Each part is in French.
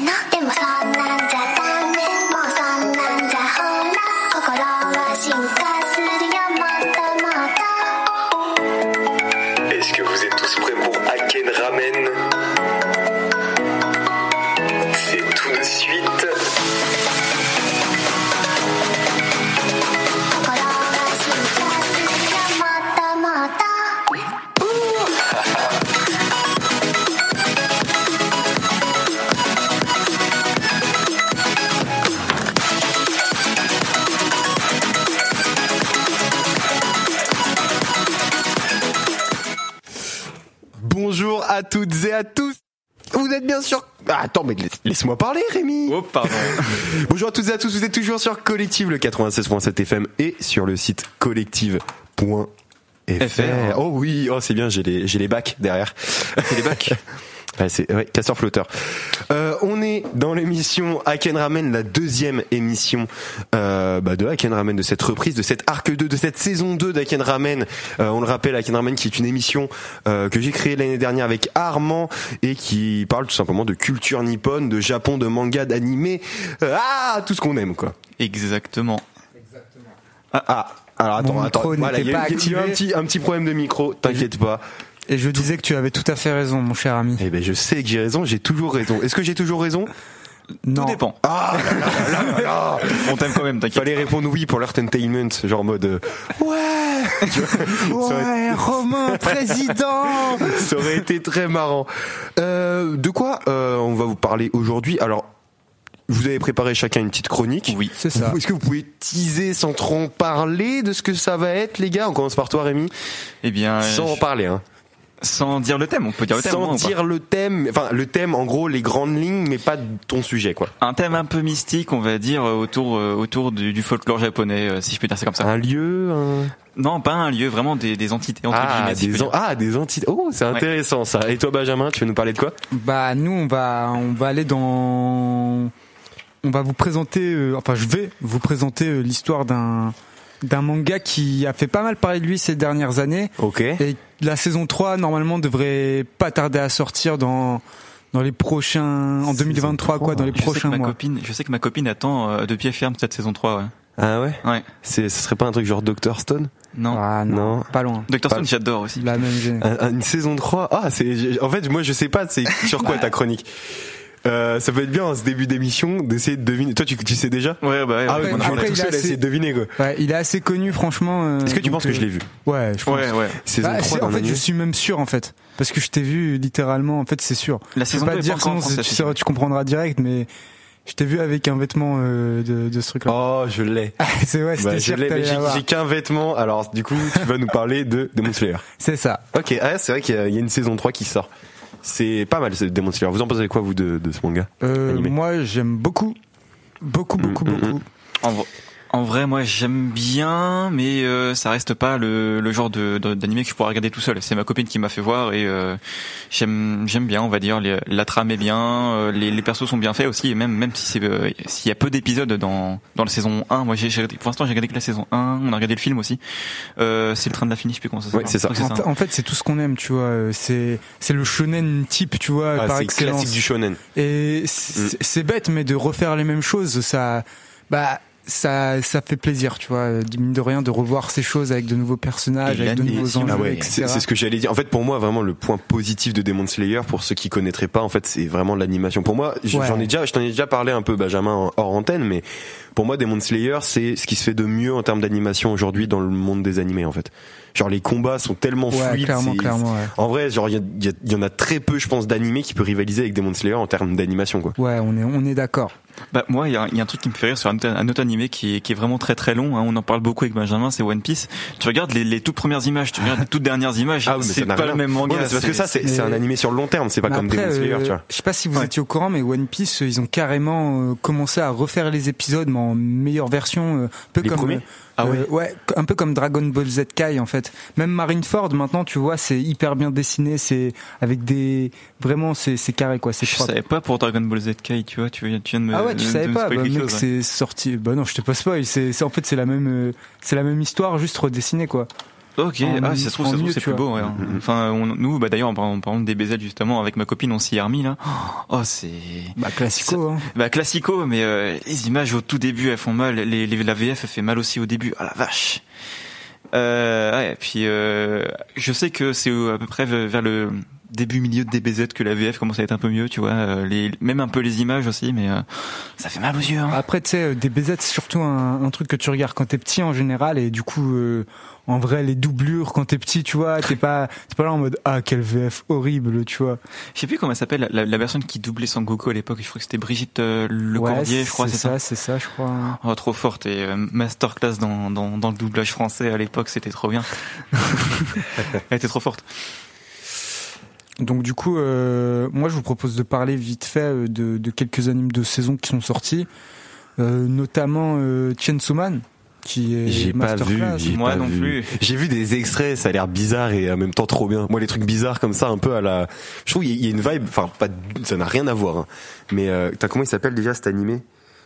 のでもそ bien sûr. Ah, attends, mais laisse- laisse-moi parler, Rémi. Oh, pardon. Bonjour à toutes et à tous. Vous êtes toujours sur Collective, le 96.7 FM et sur le site collective.fr. FR. Oh oui, oh c'est bien, j'ai les j'ai les bacs derrière. C'est les bacs. Ouais, c'est ouais, casseur flotteur. Euh, on est dans l'émission Haken Ramen, la deuxième émission euh, bah, de Haken Ramen, de cette reprise, de cette arc 2, de cette saison 2 d'Haken Ramen. Euh, on le rappelle, Haken Ramen qui est une émission euh, que j'ai créée l'année dernière avec Armand et qui parle tout simplement de culture nippone, de Japon, de manga, d'animé, euh, ah tout ce qu'on aime quoi. Exactement. Ah, ah alors attends, Mon attends, voilà, il y, a y a eu un petit un petit problème de micro, t'inquiète pas. Et je disais que tu avais tout à fait raison, mon cher ami. Eh ben je sais que j'ai raison, j'ai toujours raison. Est-ce que j'ai toujours raison? Non. Tout dépend. Ah là là là là là On t'aime quand même, t'inquiète. Fallait répondre oui pour l'entertainment, genre mode euh, ouais, Ouais, Romain, président ça aurait été très marrant. Euh, de quoi euh, on va vous parler aujourd'hui? Alors, vous avez préparé chacun une petite chronique. Oui. C'est ça. Est-ce que vous pouvez teaser sans trop en parler de ce que ça va être, les gars? On commence par toi, Rémi. Eh bien, Sans en parler, hein. Sans dire le thème, on peut dire le thème. Sans pas dire le thème, enfin le thème, en gros, les grandes lignes, mais pas ton sujet, quoi. Un thème un peu mystique, on va dire, euh, autour euh, autour du, du folklore japonais, euh, si je peux dire ça comme ça. Un lieu, un... Non, pas un lieu, vraiment des, des entités entre ah, si des en- ah, des entités. Oh, c'est Ouais. intéressant ça. Et toi, Benjamin, tu veux nous parler de quoi? Bah nous on va on va aller dans on va vous présenter euh, enfin je vais vous présenter euh, l'histoire d'un d'un manga qui a fait pas mal parler de lui ces dernières années Ok. et la saison 3 normalement devrait pas tarder à sortir dans dans les prochains en 2023 quoi dans les Je sais, que prochains ma mois. copine, je sais que ma copine attend euh, de pied ferme cette saison 3. Ouais. Ah ouais? ouais. C'est, ce serait pas un truc genre Dr Stone? Non. Ah non, Non. pas loin. Doctor Stone, j'adore aussi. La même gêne. Un- un- Une saison 3 Ah, c'est. En fait, moi, je sais pas. C'est sur quoi ta chronique? Euh, Ça peut être bien en ce début d'émission d'essayer de deviner. Toi, tu, tu sais déjà Ouais, bah ouais. Ah ouais, oui, on a tout seul assez- essayer de deviner quoi. Ouais, il est assez connu franchement. euh, Est-ce que tu penses que je euh, l'ai vu Ouais, je pense. Ouais, ouais. Saison Bah, 3 c'est- d'un en fait, je suis même sûr en fait, parce que je t'ai vu littéralement. En fait, c'est sûr. La Je saison peux 2 pas est te dire sinon tu, comprendras direct, mais je t'ai vu avec un vêtement euh, de, de ce truc-là. Oh, je l'ai. c'est ouais, c'était Bah, je sûr j'ai, qu'un vêtement. Alors, du coup, tu vas nous parler de Demon Slayer. C'est ça. Ok, ah, c'est vrai qu'il y a, il y a une saison 3 qui sort. C'est pas mal, c'est Demon Slayer. Vous en pensez quoi, vous, de, de ce manga Euh, moi, j'aime beaucoup, beaucoup, beaucoup, Mm, mm, beaucoup. En, v- en vrai, moi j'aime bien, mais euh, ça reste pas le, le genre de de- d'animé que je pourrais regarder tout seul. C'est ma copine qui m'a fait voir et euh, j'aime j'aime bien, on va dire. Les- la trame est bien, euh, les, les persos sont bien faits aussi, et même même si c'est euh, s'il y a peu d'épisodes dans dans la saison 1, moi j'ai pour l'instant j'ai regardé que la saison 1. On a regardé le film aussi. Euh, c'est le train de la finie, je sais plus comment ça s'appelle. Ouais, c'est ça. En, en fait, c'est tout ce qu'on aime, tu vois. euh, C'est c'est le shonen type, tu vois, Ah, par C'est excellence. classique du shonen. Et c'est c'est bête, mais de refaire les mêmes choses, ça, bah, ça, ça fait plaisir, tu vois, euh, mine de rien, de revoir ces choses avec de nouveaux personnages, avec de nouveaux enjeux, Ah ouais, etc. c'est ce que j'allais dire. En fait, pour moi, vraiment, le point positif de Demon Slayer, pour ceux qui connaîtraient pas, en fait, c'est vraiment l'animation. Pour moi, Ouais. j'en ai déjà, je t'en ai déjà parlé un peu, Benjamin, en- hors antenne, mais pour moi, Demon Slayer, c'est ce qui se fait de mieux en termes d'animation aujourd'hui dans le monde des animés, en fait. Genre, les combats sont tellement Ouais, fluides. clairement, clairement, ouais. En vrai, genre, il y, a- il y y en a très peu, je pense, d'animés qui peut rivaliser avec Demon Slayer en termes d'animation, quoi. Ouais, on est, on est d'accord. Bah, moi, il y, a y a un truc qui me fait rire sur un, autre- un autre animé qui est, qui est vraiment très très long. hein. On en parle beaucoup avec Benjamin, c'est One Piece. Tu regardes les, les toutes premières images, tu regardes les toutes dernières images. Ah oui, mais c'est pas rien. le même manga. Ouais, mais c'est parce que ça, c'est c'est- c'est un animé sur le long terme, c'est pas Mais comme après, Demon Slayer, euh, tu vois. Je sais pas si vous Ouais. étiez au courant, mais One Piece, euh, ils ont carrément euh, commencé à refaire les épisodes, mais en meilleure version, euh, un peu Les comme Ah euh, ouais. ouais, un peu comme Dragon Ball Z Kai en fait. Même Marineford maintenant, tu vois, c'est hyper bien dessiné, c'est avec des vraiment c'est c'est carré quoi, c'est Je propre. savais pas pour Dragon Ball Z Kai, tu vois, tu, viens- tu viens de me. Ah ouais, tu de savais pas, bah, mec, c'est sorti. Bah non, je te pas spoil. C'est, c'est en fait c'est la même, euh, c'est la même histoire, juste redessinée quoi. Ok, En- ah, si ça se trouve, en ça se trouve, mieux, c'est plus beau. Ouais. Enfin, on- nous, bah d'ailleurs, en parlant, des BZ justement, avec ma copine, on s'y est remis là. Oh, c'est Bah classico. Hein. bah classico, mais euh, les images au tout début, elles font mal. Les, les- la VF elle fait mal aussi au début. Ah la vache. Euh, ouais, puis euh, je sais que c'est à peu près vers le début milieu de DBZ que la VF commence à être un peu mieux, tu vois. euh, Les, même un peu les images aussi, mais euh, ça fait mal aux yeux. Hein. Après, tu sais, euh, des BZ, c'est surtout un, un truc que tu regardes quand t'es petit en général, et du coup, euh, en vrai, les doublures quand t'es petit, tu vois, t'es pas, t'es pas là en mode ah quel VF horrible, tu vois. Je sais plus comment elle s'appelle la, la, personne qui doublait Son Goku à l'époque. Je crois que c'était Brigitte euh, Lecordier, Ouais, je crois, c'est ça. c'est ça, je crois. Oh, trop forte et euh, masterclass dans, dans, dans le doublage français à l'époque, c'était trop bien. Elle était trop forte. Donc du coup, euh, moi je vous propose de parler vite fait euh, de, de quelques animes de saison qui sont sortis, euh, notamment euh, Chainsaw Man, qui est J'ai pas vu, Moi pas non vu. plus. J'ai vu des extraits, ça a l'air bizarre et en même temps trop bien. Moi, les trucs bizarres comme ça, un peu à la, je trouve il y a- a une vibe, enfin pas, ça n'a rien à voir. hein. Mais euh, t'as comment il s'appelle déjà cet animé?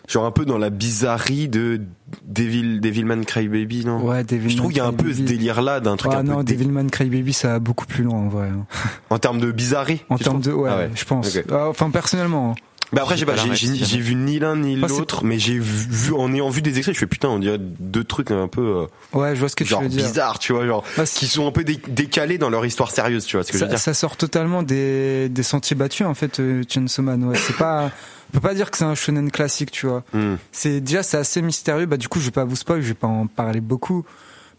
Genre un peu dans la bizarrerie de Devil, Devilman Crybaby, non? Ouais, Devilman Je trouve qu'il y a un peu ce délire là d'un truc Ah un non, peu Devilman Crybaby, ça va beaucoup plus loin en vrai. hein. en termes de bizarrerie. En termes de, ouais, Ah ouais. je pense. Ah, Enfin personnellement. Bah après, J'ai pas, j'ai vu ni l'un ni c'est- l'autre, mais j'ai vu, vu- en ayant vu des extraits, je fais putain, on dirait deux trucs un peu euh, Ouais, je vois ce que genre tu veux dire. bizarres, tu vois, genre Bah, qui sont un peu dé- décalés dans leur histoire sérieuse, tu vois ce que je veux ça, dire ça sort totalement des, des sentiers battus en fait, euh, Chainsaw Man. Ouais, c'est pas, on peut pas dire que c'est un shonen classique, tu vois. Hmm. C'est déjà c'est assez mystérieux. Bah du coup, je vais pas vous spoil, je vais pas en parler beaucoup.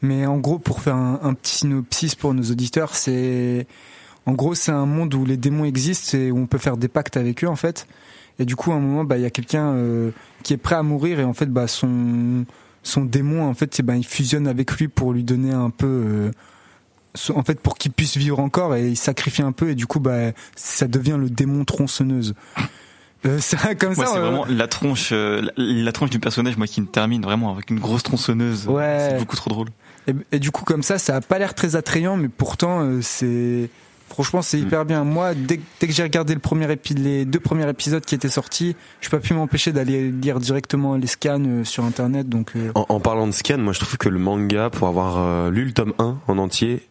Mais en gros, pour faire un, un petit synopsis pour nos auditeurs, c'est en gros c'est un monde où les démons existent et où on peut faire des pactes avec eux en fait. Et du coup, à un moment, bah il y a quelqu'un euh, qui est prêt à mourir et en fait, bah son son démon en fait, c'est ben il fusionne avec lui pour lui donner un peu euh, en fait pour qu'il puisse vivre encore et il sacrifie un peu et du coup bah ça devient le démon tronçonneuse. Euh, c'est comme Moi, ça. c'est euh, vraiment la tronche, euh, la, la tronche du personnage, moi, qui me termine vraiment avec une grosse tronçonneuse. Ouais. C'est beaucoup trop drôle. Et, et du coup, comme ça, ça a pas l'air très attrayant, mais pourtant, c'est franchement, c'est hyper bien. Moi, dès, que- dès que j'ai regardé le premier épi- les deux premiers épisodes qui étaient sortis, je peux pas pu m'empêcher d'aller lire directement les scans euh, sur internet. Donc, euh, En, en parlant de scan, moi je trouve que le manga, pour avoir euh, lu le tome 1 en entier,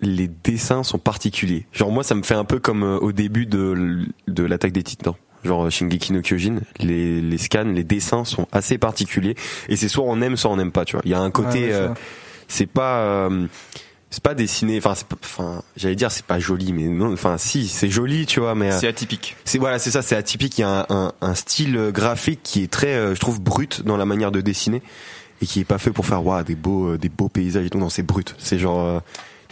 les dessins sont particuliers. Genre moi ça me fait un peu comme euh, au début de, de l'attaque des titans. Genre Shingeki no Kyojin, les, les scans, les dessins sont assez particuliers et c'est soit on aime soit on n'aime pas, tu vois. Il y a un côté, ouais, euh, c'est pas, euh, c'est pas dessiné, enfin, c'est pas- enfin, j'allais dire c'est pas joli, mais non, enfin si, c'est joli, tu vois, mais euh, C'est atypique. c'est voilà, c'est ça, c'est atypique. Il y a un, un, un style graphique qui est très, euh, je trouve, brut dans la manière de dessiner et qui est pas fait pour faire waouh des beaux, euh, des beaux paysages et tout. Non, c'est brut. C'est genre, euh,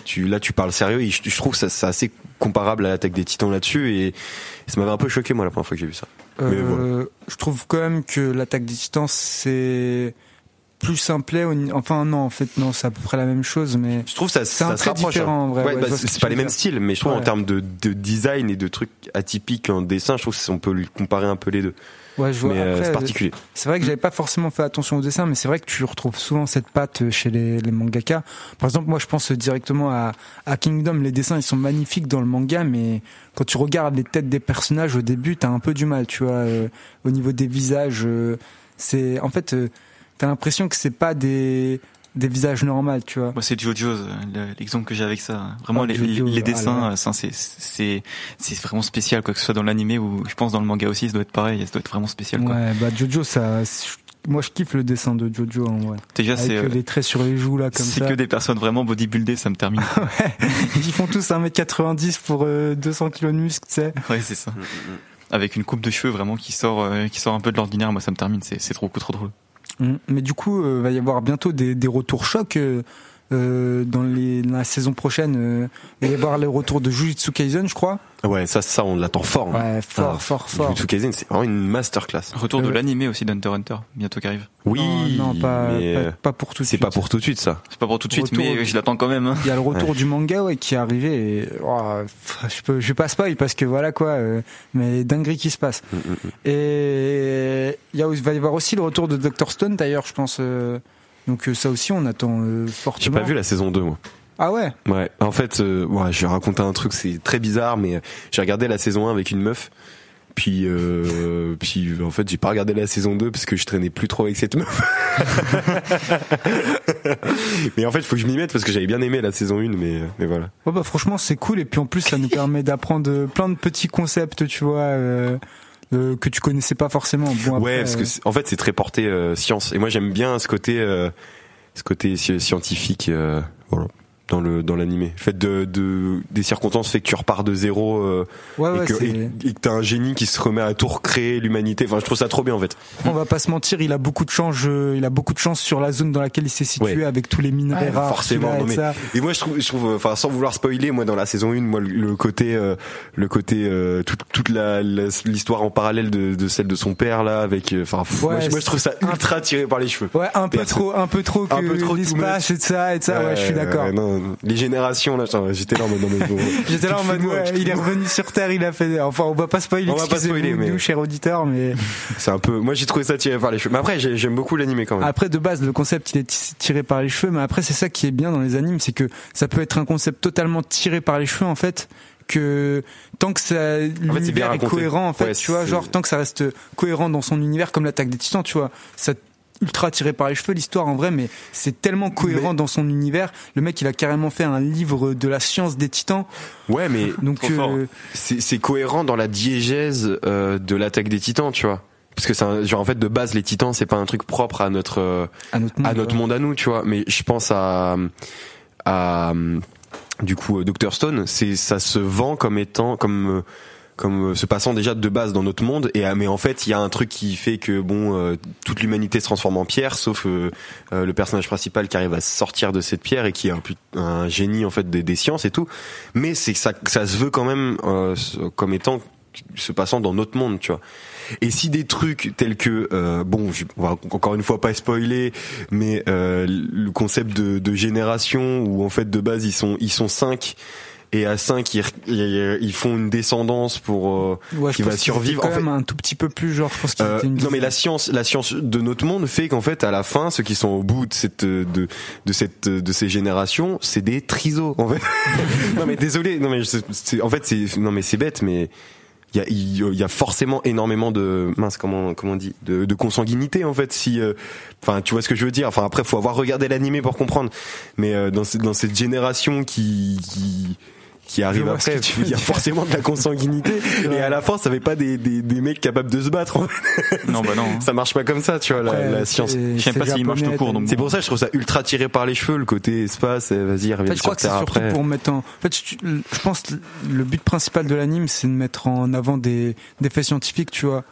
tu là, tu parles sérieux et je, je trouve ça, c'est assez comparable à l'attaque des Titans là-dessus et ça m'avait un peu choqué moi la première fois que j'ai vu ça. Mais Euh, voilà. je trouve quand même que l'attaque des titans, c'est plus simplet. Enfin, non, en fait, non, c'est à peu près la même chose, mais Je trouve ça, C'est un trait rapproche. différent, hein. en vrai, Ouais, ouais, bah, c'est pas les mêmes styles, mais je trouve en termes de, de design et de trucs atypiques en dessin, je trouve qu'on peut lui comparer un peu les deux. ouais, je vois. mais euh, c'est particulier. C'est vrai que j'avais pas forcément fait attention au dessin, mais c'est vrai que tu retrouves souvent cette patte chez les, les mangaka. Par exemple, moi, je pense directement à, à Kingdom. Les dessins, ils sont magnifiques dans le manga, mais quand tu regardes les têtes des personnages au début, t'as un peu du mal, tu vois. euh, au niveau des visages, euh, c'est en fait, euh, t'as l'impression que c'est pas des des visages normaux, tu vois. Moi, c'est JoJo's, le- l'exemple que j'ai avec ça. Vraiment, Oh, les, Jojo, les ah dessins, euh, ça, c'est, c'est, c'est vraiment spécial, quoi que ce soit dans l'animé ou je pense dans le manga aussi, ça doit être pareil, ça doit être vraiment spécial, quoi. Ouais, bah Jojo, ça, moi, je kiffe le dessin de Jojo, en vrai. Déjà, c'est, euh, euh, les traits sur les joues là, comme c'est ça. que des personnes vraiment bodybuildées, ça me termine. Ils font tous 1m90 pour euh, 200 kg de muscle, tu sais. ouais, c'est ça. Avec une coupe de cheveux vraiment qui sort, euh, qui sort un peu de l'ordinaire, moi, ça me termine, c'est, c'est trop, trop drôle. Mm. Mais du coup, euh, va y avoir bientôt des, des retours chocs euh, euh, dans, les, dans la saison prochaine. euh, il va y avoir les retours de Jujutsu Kaisen, je crois. Ouais, ça, ça, on l'attend fort. hein. Ouais, fort, Ah, fort, fort. Jujutsu Kaisen, c'est vraiment une masterclass. Retour de l'animé aussi d'Hunter x Hunter, bientôt qui arrive. Oui, non, non, pas, mais pas, pas pour tout de c'est suite. pas pour tout de suite ça. C'est pas pour tout de suite, Retour- mais je l'attends quand même. hein. Il y a le retour Ouais. du manga ouais, qui est arrivé et oh, je peux je vais pas spoil parce que voilà quoi euh, mais dinguerie qui se passe. Mm, mm, mm. Et il va y avoir aussi le retour de Dr Stone d'ailleurs, je pense euh, donc euh, ça aussi on attend euh, fortement. J'ai pas vu la saison 2 moi. Ah ouais? Ouais, en fait, euh, ouais, je vais raconter un truc, c'est très bizarre, mais j'ai regardé la saison 1 avec une meuf Puis, euh, puis en fait, j'ai pas regardé la saison 2 parce que je traînais plus trop avec cette meuf. mais en fait, il faut que je m'y mette parce que j'avais bien aimé la saison 1, mais, mais voilà. Ouais, bah franchement c'est cool et puis en plus ça nous permet d'apprendre plein de petits concepts tu vois euh, euh, que tu connaissais pas forcément. Bon, après, ouais, parce que euh, en fait, c'est très porté euh, science. Et moi, j'aime bien ce côté, euh, ce côté sci- scientifique, euh, voilà, dans le dans l'animé. Le fait de, de des circonstances fait que tu repars de zéro euh, ouais, ouais, et que c'est- et, et que t'as un génie qui se remet à tout recréer l'humanité. Enfin, je trouve ça trop bien en fait. on va pas se mentir, il a beaucoup de chance, euh, il a beaucoup de chance sur la zone dans laquelle il s'est situé Ouais. avec tous les minerais Ouais, rares. forcément, et non, mais- ça. Et moi, je trouve, je trouve, euh, enfin, sans vouloir spoiler, moi, dans la saison 1, moi, le, côté, euh, le côté, euh, toute, toute la, l'histoire en parallèle de, de celle de son père là, avec, euh, enfin, Ouais, moi, je- moi, je trouve ça ultra tiré par les cheveux. Ouais, un peu Et trop, un peu trop que un peu trop too l'espace et de ça et de ça. Ouais, je suis d'accord. Ouais, non, les générations là, j'étais là en mode, J'étais là en mode ouais, il est revenu sur Terre, il a fait. Enfin, on va pas spoiler. On va pas spoiler, mais- nous, chers auditeurs, mais C'est un peu, moi, j'ai trouvé ça tiré par les cheveux. Mais après, j'ai- j'aime beaucoup l'animé quand même. après de base le concept il est ti- tiré par les cheveux, mais après c'est ça qui est bien dans les animes, c'est que ça peut être un concept totalement tiré par les cheveux en fait. Que tant que ça, l'univers est, raconté. cohérent en fait, Ouais, tu vois, genre tant que ça reste cohérent dans son univers comme l'attaque des Titans, tu vois, ça ultra tiré par les cheveux l'histoire en vrai, mais c'est tellement cohérent dans son univers. Le mec il a carrément fait un livre de la science des Titans, Ouais, mais donc euh, c'est c'est cohérent dans la diégèse euh, de l'attaque des titans, tu vois. Parce que c'est un, genre en fait de base les titans c'est pas un truc propre à notre euh, à notre monde. à notre monde à nous, tu vois. Mais je pense à à du coup euh, Dr Stone, c'est ça se vend comme étant comme euh, comme euh, se passant déjà de base dans notre monde. Et ah, mais en fait il y a un truc qui fait que bon euh, toute l'humanité se transforme en pierre sauf euh, euh, le personnage principal qui arrive à sortir de cette pierre et qui est un, un génie en fait des, des sciences et tout. Mais c'est ça ça se veut quand même euh, comme étant se passant dans notre monde tu vois. Et si des trucs tels que euh, bon je, encore une fois pas spoiler mais euh, le concept de, de génération où en fait de base ils sont ils sont cinq et à 5 ils, ils, ils font une descendance pour euh, Ouais, qui va survivre. En quand fait, même un tout petit peu plus genre, je pense qu'il euh, non mais la science, la science de notre monde fait qu'en fait à la fin, ceux qui sont au bout de cette de de cette de ces générations, c'est des trisos en fait. non mais désolé, non mais c'est- en fait c'est non mais c'est bête mais il y a y a forcément énormément de mince comment comment on dit de, de consanguinité en fait si euh, enfin tu vois ce que je veux dire enfin après faut avoir regardé l'animé pour comprendre mais euh, dans cette dans cette génération qui qui qui arrive après, il y a forcément de la consanguinité et à la fin ça fait pas des, des, des mecs capables de se battre en fait. Non, bah non. ça marche pas comme ça tu vois la, Après, la science c'est- Je sais pas s'il marche tout court, c'est pour ça que je trouve ça ultra tiré par les cheveux le côté espace vas-y En reviens fait, je crois sur que c'est terre surtout après pour mettre en. En fait, je, je pense que le but principal de l'anime, c'est de mettre en avant des, des faits scientifiques, tu vois.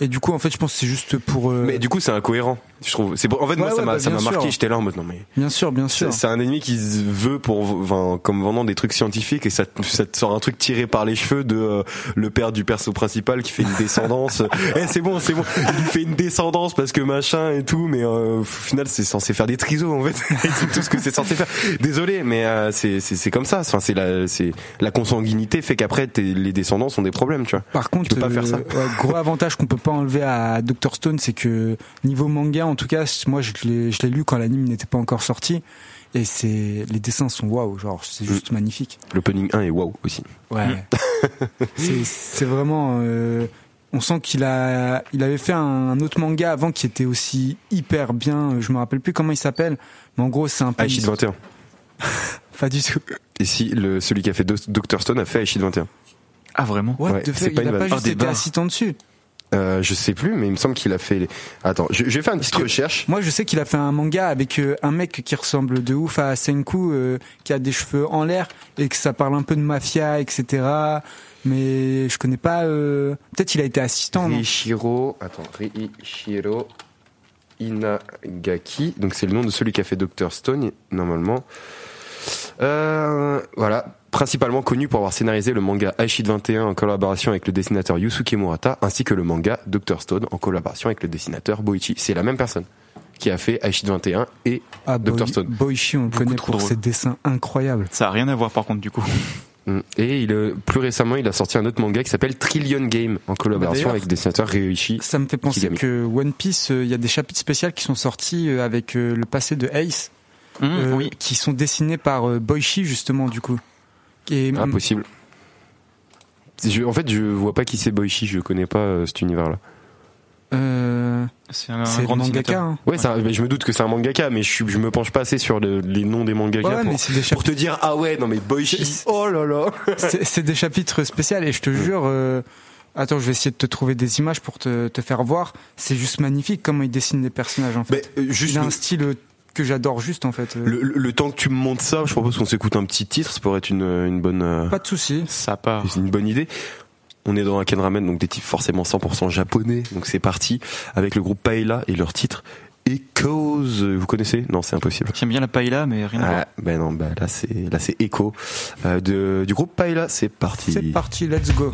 Et du coup, en fait, je pense que c'est juste pour. euh, mais du coup c'est incohérent je trouve c'est en fait moi Ouais, ça m'a bah, ça m'a marqué. j'étais là en mode non mais Bien sûr, bien sûr. c'est un ennemi qui veut pour enfin comme vendant des trucs scientifiques et ça, ça te sort un truc tiré par les cheveux de euh, le père du perso principal qui fait une descendance. Eh c'est bon c'est bon. Il fait une descendance parce que machin et tout mais euh, au final c'est censé faire des trisos en fait. C'est tout ce que c'est censé faire. Désolé mais euh, c'est c'est comme ça. Enfin c'est la c'est la consanguinité fait qu'après les descendants ont des problèmes tu vois. Par contre, Tu peux pas faire ça. ouais, gros avantage qu'on peut pas enlever à Dr Stone, c'est que niveau manga, en tout cas, moi je l'ai, je l'ai lu quand l'anime n'était pas encore sorti, et c'est les dessins sont waouh, genre c'est Mm. juste magnifique. l'opening 1 est waouh aussi Ouais. c'est, c'est vraiment. euh, on sent qu'il a, il avait fait un, autre manga avant qui était aussi hyper bien. Je me rappelle plus comment il s'appelle, mais en gros c'est un peu. Aishid 21 Pas du tout. et si le celui qui a fait Do- Dr Stone a fait Aishid 21 Ah, vraiment? What Ouais, the fuck, pas il a pas juste Oh, des été assistant dessus. Euh, je sais plus mais il me semble qu'il a fait les... attends je, je vais faire une petite recherche Moi, je sais qu'il a fait un manga avec euh, un mec qui ressemble de ouf à Senku, euh, qui a des cheveux en l'air et que ça parle un peu de mafia, etc. Mais je connais pas. euh, Peut-être il a été assistant. Riichiro, attends, Riichiro Inagaki, donc c'est le nom de celui qui a fait Dr Stone, normalement. Euh, voilà, principalement connu pour avoir scénarisé le manga Aishid 21 en collaboration avec le dessinateur Yusuke Murata, ainsi que le manga Dr Stone en collaboration avec le dessinateur Boichi. C'est la même personne qui a fait Aishid 21 et Ah, Dr Boy- Stone. Boichi, on le Beaucoup connaît pour drôle. ses dessins incroyables. Ça a rien à voir par contre du coup. Mm. Et il, euh, plus récemment, il a sorti un autre manga qui s'appelle Trillion Game en collaboration d'ailleurs, avec le dessinateur Ryoichi. Ça me fait penser Kigami. que One Piece, euh, il y a des chapitres spéciaux qui sont sortis euh, avec euh, le passé de Ace, oui. qui sont dessinés par euh, Boichi justement du coup. Et Ah. Je- en fait, je vois pas qui c'est Boichi, je connais pas euh, cet univers-là. Euh, C'est un, grand mangaka. hein. Ouais, mais je me doute que c'est un mangaka, mais je, me penche pas assez sur le- les noms des mangakas Ouais, pour, des te dire ah ouais non mais Boichi. C'est- Oh là là. C'est des chapitres spéciaux et je te jure. euh, Attends, je vais essayer de te trouver des images pour te, te faire voir. C'est juste magnifique comment il dessine les personnages en fait. Mais euh, juste il a le, un style euh, que j'adore juste en fait. le- le- le temps que tu me montres ça, je propose qu'on s'écoute un petit titre, ça pourrait être une, une bonne euh, Pas de souci. Ça part. c'est une bonne idée. On est dans un Ken Ramen, donc des titres forcément 100% japonais. Donc c'est parti avec le groupe Paella et leur titre Echoes. Vous connaissez? Non, c'est impossible. J'aime bien la paella, mais rien à voir. Ah, ben non, bah là c'est là c'est Echo euh, de du groupe Paella. C'est parti. C'est parti, let's go.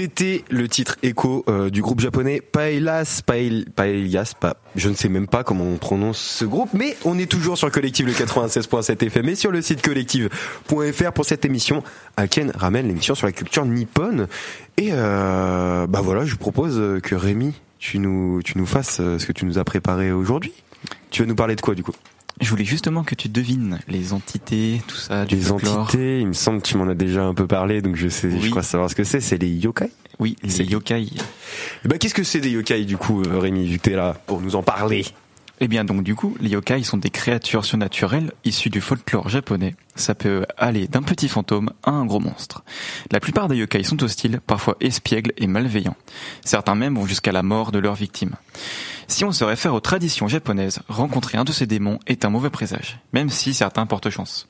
C'était le titre écho euh, du groupe japonais Paelas, Pael, Paelias, pas, je ne sais même pas comment on prononce ce groupe, mais on est toujours sur Collective le 96.7 FM et sur le site collective.fr pour cette émission Aken ramène l'émission sur la culture nippone. Et euh, bah voilà, je vous propose que Rémi, tu nous, tu nous fasses euh, ce que tu nous as préparé aujourd'hui. Tu vas nous parler de quoi du coup? Je voulais justement que tu devines les entités, tout ça, du Les folklore. entités, il me semble que tu m'en as déjà un peu parlé, donc je sais, je crois savoir ce que c'est. C'est les yokai? Oui, C'est- les yokai. Eh ben, qu'est-ce que c'est des yokai du coup, euh, Rémi, vu que t'es là pour nous en parler? Eh bien donc du coup, les yokai sont des créatures surnaturelles issues du folklore japonais. Ça peut aller d'un petit fantôme à un gros monstre. La plupart des yokai sont hostiles, parfois espiègles et malveillants. Certains même vont jusqu'à la mort de leurs victimes. Si on se réfère aux traditions japonaises, rencontrer un de ces démons est un mauvais présage, même si certains portent chance.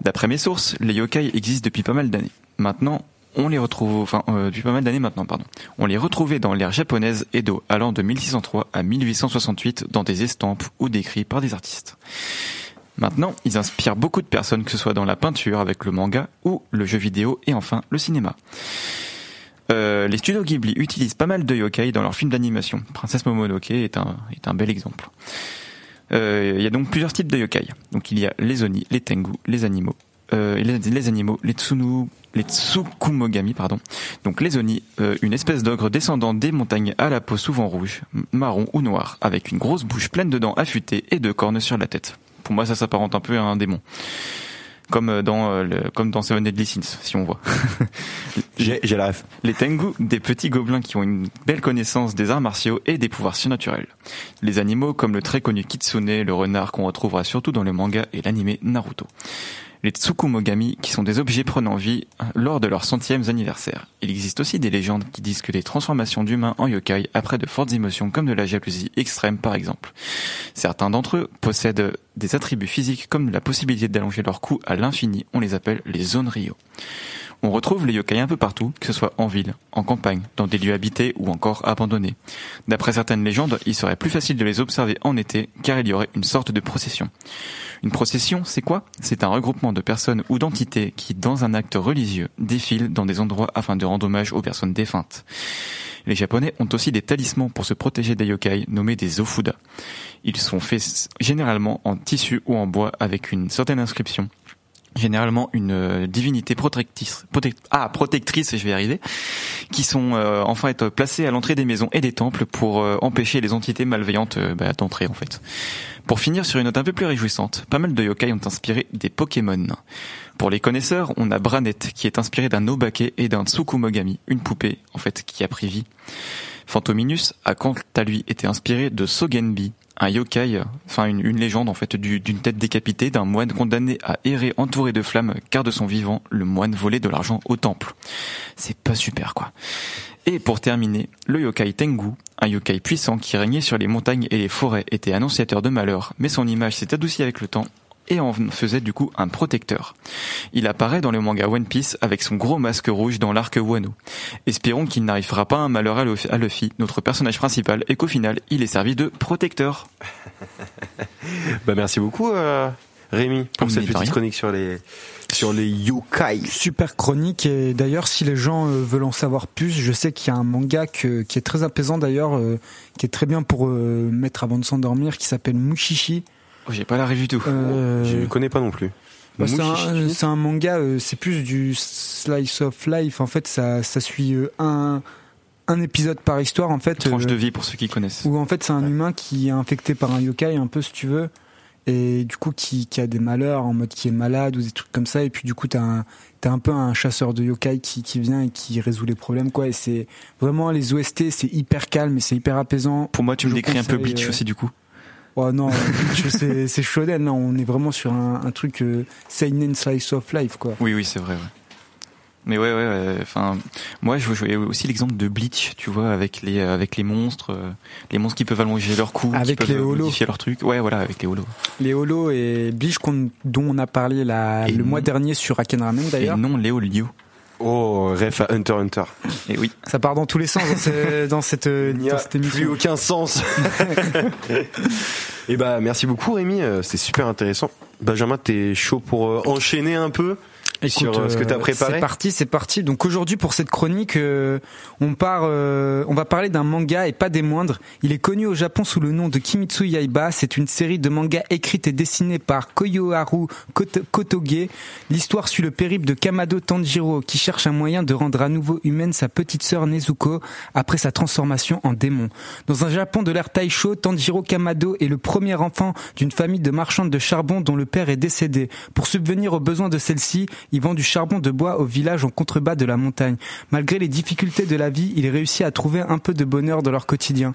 D'après mes sources, les yokai existent depuis pas mal d'années. Maintenant, on les retrouve, enfin, euh, depuis pas mal d'années maintenant, pardon. On les retrouvait dans l'ère japonaise Edo, allant de 1603 à 1868 dans des estampes ou décrits par des artistes. Maintenant, ils inspirent beaucoup de personnes, que ce soit dans la peinture avec le manga ou le jeu vidéo et enfin le cinéma. Euh, les studios Ghibli utilisent pas mal de yokai dans leurs films d'animation. Princesse Momonoke est un, est un bel exemple. Euh, il y a donc plusieurs types de yokai. Donc il y a les oni, les tengu, les animaux, euh, les, les animaux, les tsunu, les tsukumogami, pardon. Donc les oni, une espèce d'ogre descendant des montagnes à la peau souvent rouge, marron ou noire, avec une grosse bouche pleine de dents affûtées et de cornes sur la tête. Pour moi, ça s'apparente un peu à un démon. Comme euh, dans, euh, le, comme dans Seven Deadly Sins, si on voit. J'ai j'ai la ref. Les Tengu, des petits gobelins qui ont une belle connaissance des arts martiaux et des pouvoirs surnaturels. Les animaux comme le très connu Kitsune, le renard qu'on retrouvera surtout dans le manga et l'anime Naruto. Les Tsukumogami, qui sont des objets prenant vie lors de leur centième anniversaire. Il existe aussi des légendes qui disent que des transformations d'humains en yokai après de fortes émotions comme de la jalousie extrême par exemple. Certains d'entre eux possèdent des attributs physiques comme la possibilité d'allonger leur cou à l'infini, on les appelle les zones Ryo. On retrouve les yokai un peu partout, que ce soit en ville, en campagne, dans des lieux habités ou encore abandonnés. D'après certaines légendes, il serait plus facile de les observer en été car il y aurait une sorte de procession. Une procession, c'est quoi? C'est un regroupement de personnes ou d'entités qui, dans un acte religieux, défilent dans des endroits afin de rendre hommage aux personnes défuntes. Les Japonais ont aussi des talismans pour se protéger des yokai nommés des ofuda. Ils sont faits généralement en tissu ou en bois avec une certaine inscription généralement une euh, divinité protectrice, protect- ah, protectrice, je vais arriver, qui sont euh, enfin être placées à l'entrée des maisons et des temples pour euh, empêcher les entités malveillantes bah, d'entrer en fait. Pour finir sur une note un peu plus réjouissante, pas mal de yokai ont inspiré des Pokémon. Pour les connaisseurs, on a Branette qui est inspiré d'un Obake et d'un Tsukumogami, une poupée en fait qui a pris vie. Fantominus a quant à lui été inspiré de Sogenbi, un yokai, enfin une, légende en fait du- d'une tête décapitée d'un moine condamné à errer entouré de flammes car de son vivant le moine volait de l'argent au temple. C'est pas super quoi. Et pour terminer, le yokai Tengu, un yokai puissant qui régnait sur les montagnes et les forêts, était annonciateur de malheur, mais son image s'est adoucie avec le temps et en faisait du coup un protecteur. Il apparaît dans le manga One Piece avec son gros masque rouge dans l'arc Wano. Espérons qu'il n'arrivera pas un malheur à Luffy- notre personnage principal, et qu'au final, il est servi de protecteur. Bah merci beaucoup, euh, Rémi, pour Mais cette petite rien. chronique sur les sur les yokai. Super chronique et d'ailleurs si les gens euh, veulent en savoir plus, je sais qu'il y a un manga que- qui est très apaisant d'ailleurs, euh, qui est très bien pour euh, mettre avant de s'endormir, qui s'appelle Mushishi. Oh, J'ai pas la revue du tout. Euh, Je connais pas non plus. bah, c'est un, manga, euh, c'est plus du slice of life. En fait, ça, ça suit euh, un, un épisode par histoire en fait. Tranche euh, de vie pour ceux qui connaissent. Où en fait c'est un humain qui est infecté par un yokai un peu si tu veux et du coup qui, qui a des malheurs en mode qui est malade ou des trucs comme ça et puis du coup t'as un t'as un peu un chasseur de yokai qui, qui vient et qui résout les problèmes quoi et c'est vraiment les OST c'est hyper calme et c'est hyper apaisant Pour moi, tu me Je décris un peu Bleach euh, aussi du coup. Oh non c'est shonen là on est vraiment sur un, un truc euh, seinen slice of life quoi Oui, oui, c'est vrai. ouais. Mais ouais, ouais. ouais, Enfin, moi, je voyais aussi l'exemple de Bleach, tu vois, avec les avec les monstres, euh, les monstres qui peuvent allonger leur cou, Avec qui peuvent holos. modifier leur truc. Ouais, voilà, avec les holos. les holos et Bleach dont on a parlé la, Et le non. mois dernier sur Aken Ramen Et d'ailleurs non, Léo Lio. Oh, ref à Hunter x Hunter. Et oui. ça part dans tous les sens dans, ce- dans cette, Il n'y a dans cette émission plus aucun sens. Et bah merci beaucoup Rémi, euh, c'était super intéressant. Benjamin, t'es chaud pour euh, enchaîner un peu? Sur euh, ce que t'as euh, préparé C'est parti, c'est parti. Donc aujourd'hui pour cette chronique, euh, on part, euh, on va parler d'un manga et pas des moindres. Il est connu au Japon sous le nom de Kimitsu Yaiba. C'est une série de mangas écrite et dessinée par Koyoharu Koto- Kotoge. L'histoire suit le périple de Kamado Tanjiro qui cherche un moyen de rendre à nouveau humaine sa petite sœur Nezuko après sa transformation en démon. Dans un Japon de l'ère Taisho, Tanjiro Kamado est le premier enfant d'une famille de marchandes de charbon dont le père est décédé. Pour subvenir aux besoins de celle-ci, il vend du charbon de bois au village en contrebas de la montagne. Malgré les difficultés de la vie, il réussit à trouver un peu de bonheur dans leur quotidien.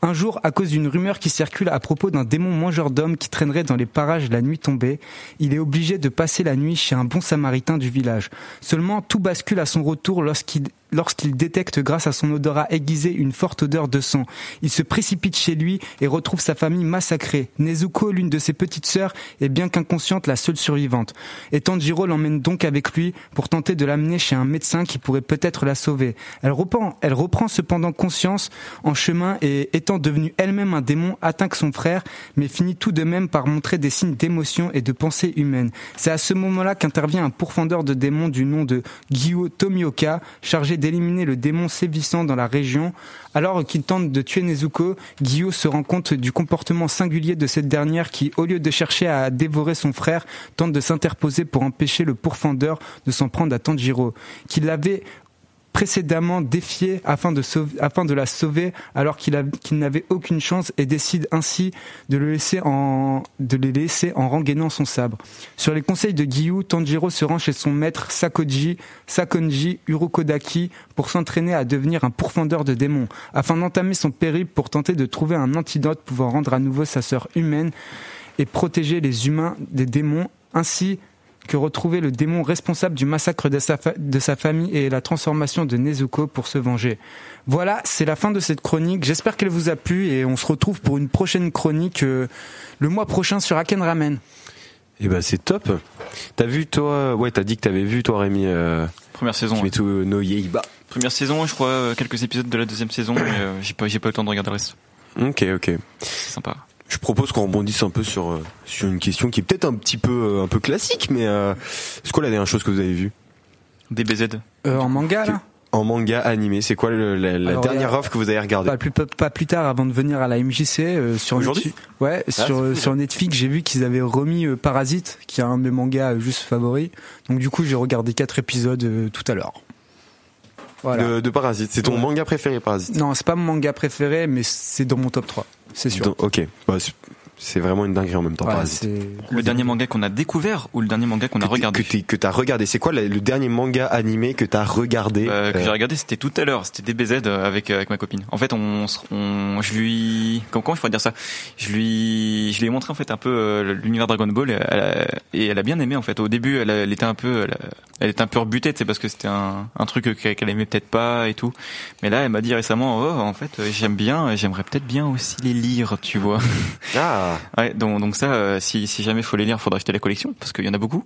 Un jour, à cause d'une rumeur qui circule à propos d'un démon mangeur d'hommes qui traînerait dans les parages la nuit tombée, il est obligé de passer la nuit chez un bon samaritain du village. Seulement, tout bascule à son retour lorsqu'il lorsqu'il détecte grâce à son odorat aiguisé une forte odeur de sang. Il se précipite chez lui et retrouve sa famille massacrée. Nezuko, l'une de ses petites sœurs, est bien qu'inconsciente la seule survivante. Et Tanjiro l'emmène donc avec lui pour tenter de l'amener chez un médecin qui pourrait peut-être la sauver. Elle reprend, elle reprend cependant conscience en chemin et étant devenue elle-même un démon, atteint son frère, mais finit tout de même par montrer des signes d'émotion et de pensée humaine. C'est à ce moment-là qu'intervient un pourfendeur de démons du nom de Gyo Tomioka, chargé d'éliminer le démon sévissant dans la région. Alors qu'il tente de tuer Nezuko, Gyo se rend compte du comportement singulier de cette dernière qui, au lieu de chercher à dévorer son frère, tente de s'interposer pour empêcher le pourfendeur de s'en prendre à Tanjiro, qui l'avait précédemment défié afin de, sauver- afin de la sauver alors qu'il n'avait aucune chance et décide ainsi de le laisser en, de les laisser en rengainant son sabre. Sur les conseils de Gyu, Tanjiro se rend chez son maître Sakoji, Sakonji Urokodaki pour s'entraîner à devenir un pourfendeur de démons, afin d'entamer son périple pour tenter de trouver un antidote pouvant rendre à nouveau sa sœur humaine et protéger les humains des démons, ainsi que retrouver le démon responsable du massacre de sa, fa- de sa famille et la transformation de Nezuko pour se venger. Voilà, c'est la fin de cette chronique. J'espère qu'elle vous a plu et on se retrouve pour une prochaine chronique euh, le mois prochain sur Aken Ramen. Et bah c'est top. T'as vu toi Ouais, t'as dit que t'avais vu toi Rémi euh, Première saison. ouais. Kimetsu no Yaiba. Première saison, je crois euh, quelques épisodes de la deuxième saison, mais euh, j'ai pas j'ai pas eu le temps de regarder le reste. Ok, ok. C'est sympa. Je propose qu'on rebondisse un peu sur euh, sur une question qui est peut-être un petit peu euh, un peu classique, mais euh, c'est quoi la dernière chose que vous avez vue? DBZ. Euh, en manga là? En manga animé C'est quoi le- la, la Alors, dernière offre que vous avez regardée? Pas plus, pas plus tard avant de venir à la MJC euh, sur Aujourd'hui? Netflix- Ouais, c'est sur, sur Netflix, j'ai vu qu'ils avaient remis euh, Parasite, qui est un de mes mangas euh, juste favoris. Donc du coup, j'ai regardé quatre épisodes euh, tout à l'heure. Voilà. de, de Parasite. C'est ton Ouais. manga préféré Parasite Non, c'est pas mon manga préféré, mais c'est dans mon top 3. C'est sûr. Donc, Ok. Bah, c'est- vraiment une dinguerie en même temps Le dernier manga qu'on a découvert ou le dernier manga qu'on a regardé que t'as regardé. C'est quoi le dernier manga animé que t'as regardé Euh, que euh, j'ai regardé, c'était tout à l'heure, c'était DBZ euh, avec euh, avec ma copine. En fait, on, se- on je lui comment, comment je pourrais dire ça? Je lui je lui ai montré en fait un peu euh, l'univers Dragon Ball et elle, a, et elle a bien aimé en fait. Au début, elle, a- elle était un peu elle, a- elle était un peu rebutée, c'est parce que c'était un un truc qu'elle aimait peut-être pas et tout. Mais là, elle m'a dit récemment "Oh, en fait, j'aime bien, j'aimerais peut-être bien aussi les lire, tu vois." Ah. Ouais, donc, donc ça, euh, si, si jamais faut les lire, faudra acheter la collection parce qu'il y en a beaucoup.